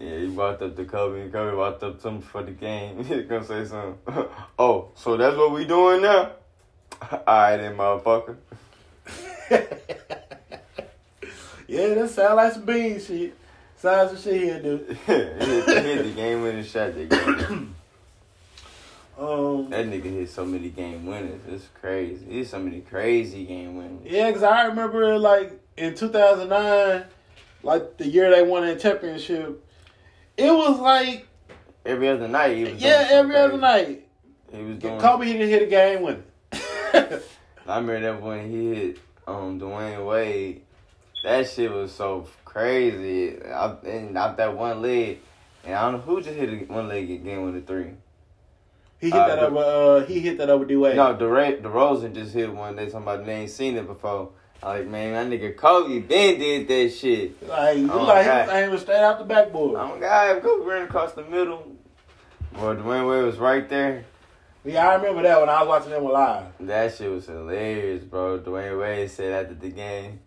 Yeah, he walked up to Kobe, Kobe walked up to him for the game. *laughs* He's gonna say something. *laughs* oh, so that's what we doing now? All right, then, motherfucker. Yeah, that sound like some bean shit. Sounds some shit he'll do. *laughs* he hit, the game winning shot that game. Um, That nigga hit so many game winners. It's crazy. He hit so many crazy game winners. yeah, because I remember like in 2009, like the year they won that championship, it was like Every other night, he was yeah, every other night. He was doing. Kobe didn't hit a game winner. *laughs* I remember that when he hit um Dwyane Wade. That shit was so crazy. Out, and out that one leg, and I don't know who just hit a one leg again with a three. he hit Uh, that over. Uh, he hit that over D Wade. No, DeRozan DeRozan just hit one. They talking about they ain't seen it before. I like man, that nigga Kobe Bean did that shit. like you Oh, like he was aiming straight out the backboard. Oh my god, Kobe ran across the middle. Boy, Dwyane Wade was right there. Yeah, I remember that when I was watching them live. That shit was hilarious, bro. Dwyane Wade said after the game,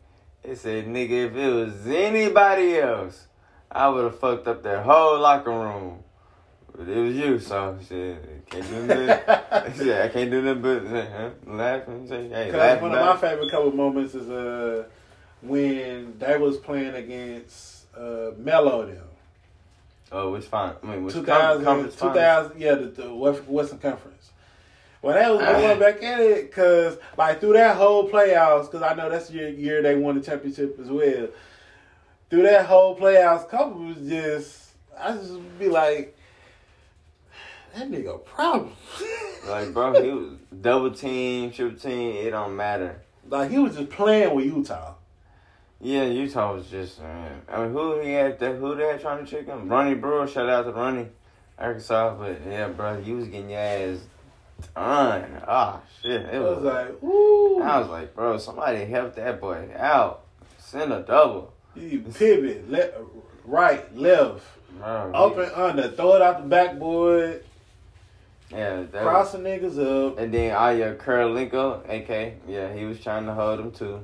he said, nigga, if it was anybody else, I would have fucked up their whole locker room. But it was you, so shit, can't do nothing. *laughs* *laughs* shit, I can't do nothing but huh, laughing. Say, hey, laughing one of my favorite couple moments is uh when they was playing against uh Melo them. Oh, which fine. I mean, which 2000, conference finals? 2000 yeah, the, the Western Conference. When they was going back at it, cause like through that whole playoffs, cause I know that's the year, they won the championship as well. through that whole playoffs, couple was just I just be like, that nigga a problem. *laughs* Like, bro, he was double team, triple team. It don't matter. like he was just playing with Utah. Yeah, Utah was just. Man, I mean, who he had? That who they had trying to trick him? Ronnie Brewer. Shout out to Ronnie, Arkansas. But yeah, bro, you was getting your ass done. Ah, shit. It was. was like, woo. I was like, bro, somebody help that boy out. Send a double. He pivot, left, right, left, Bro, up and under, throw it out the backboard, yeah, that cross the niggas up. And then Aya Kirilenko, AK, yeah, he was trying to hold him too.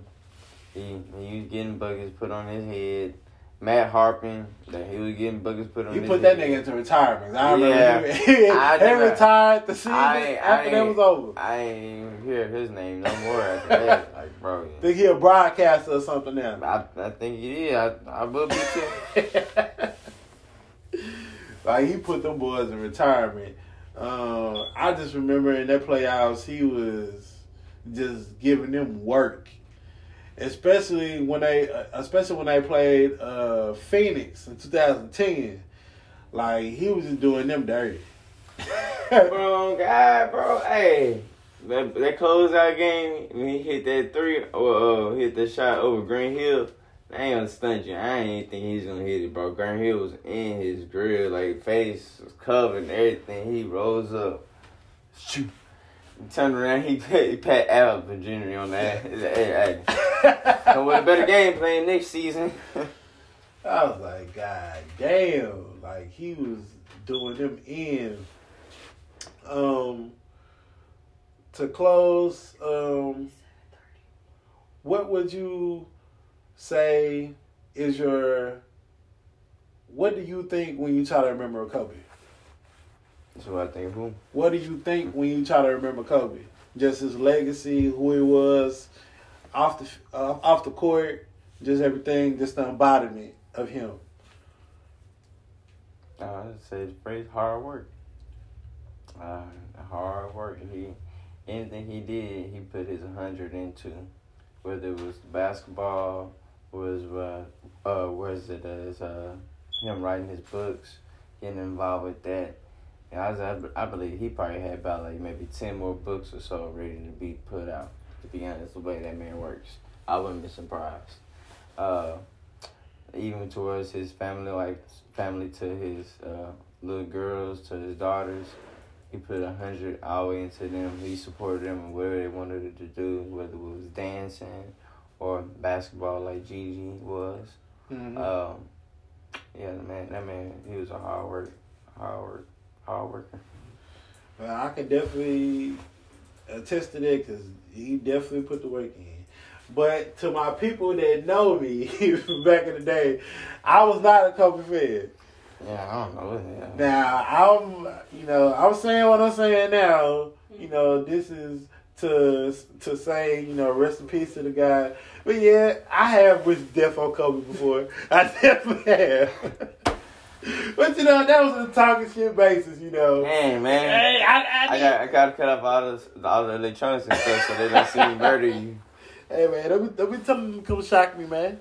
He he was getting buckets put on his head. Matt Harpring, that he was getting buckets put on You put that head. nigga into retirement. I remember Yeah. he, *laughs* he, I he retired the season I ain't- I after that was over. I ain't even hear his name no more after that. *laughs* Like, bro, Think he a broadcaster or something now. I, I think he did. I, I will be too. *laughs* like he put them boys in retirement. Um, I just remember in that playoffs he was just giving them work, especially when they, uh, especially when they played uh, Phoenix in 2010. Like he was just doing them dirty. *laughs* bro, God, bro, hey. That, that closeout game, when he hit that three, or uh, hit the shot over Grant Hill, I ain't gonna stunt you. I ain't think he's gonna hit it, bro. Grant Hill was in his grill, like face was covered and everything. He rose up, shoot. Turned around, he pat, he pat Alvin Gentry on that. He Hey, hey, with a better game plan next season. *laughs* I was like, God damn! Like he was doing them in. Um, to close, um, what would you say is your? What do you think when you try to remember a Kobe? So I think who? What do you think when you try to remember Kobe? Just his legacy, who he was, off the uh, off the court, just everything, just the embodiment of him. Uh, I'd say the phrase hard work. Uh, hard work. He anything he did, he put his hundred into. Whether it was basketball, was uh, uh, was it as uh, him writing his books, getting involved with that. And I, was, I, I believe he probably had about like maybe ten more books or so ready to be put out. To be honest, the way that man works, I wouldn't be surprised. Uh, even towards his family, like family to his uh, little girls, to his daughters. He put a hundred all into them. He supported them in whatever they wanted to do, whether it was dancing or basketball, like Gigi was. Mhm. Um, yeah, the man, that man, he was a hard work, hard work, hard worker. Well, I can definitely attest to that because he definitely put the work in. But to my people that know me *laughs* back in the day, I was not a Kobe fan. Yeah, I don't know. Now I'm, you know, I'm saying what I'm saying now. You know, this is to to say, you know, rest in peace to the guy. But yeah, I have wished death on Kobe before. *laughs* I definitely have. *laughs* *laughs* but you know, that was on a talking shit basis. You know. Man, man. Hey, I, I, I got I gotta cut off all the all the electronics and stuff so they don't see me murder you. Hey man, don't be, don't be telling them to come shock me, man.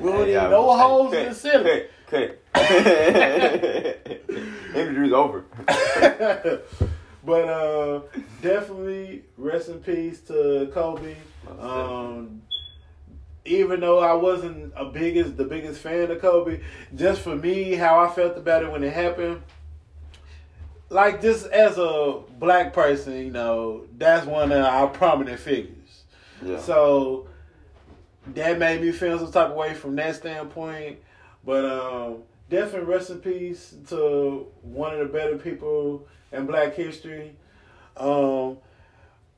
We don't need y'all- no hey, holes in the ceiling. Cut, cut. *laughs* Interview's over. *laughs* but uh, definitely rest in peace to Kobe. Um, even though I wasn't a biggest the biggest fan of Kobe, just for me, how I felt about it when it happened. Like just as a black person, you know, that's one of our prominent figures. Yeah. So that made me feel some type of way from that standpoint. But um, definitely rest in peace to one of the better people in Black history. Um,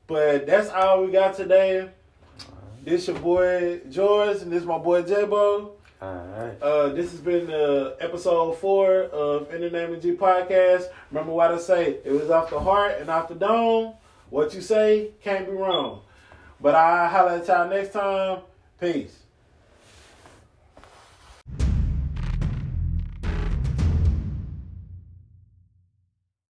but that's all we got today. This your boy George, and this my boy J-Bo. Uh, this has been uh, episode four of Entertainment G Podcast. Remember what I say, it was off the heart and off the dome. What you say can't be wrong. But I holler at y'all next time. Peace.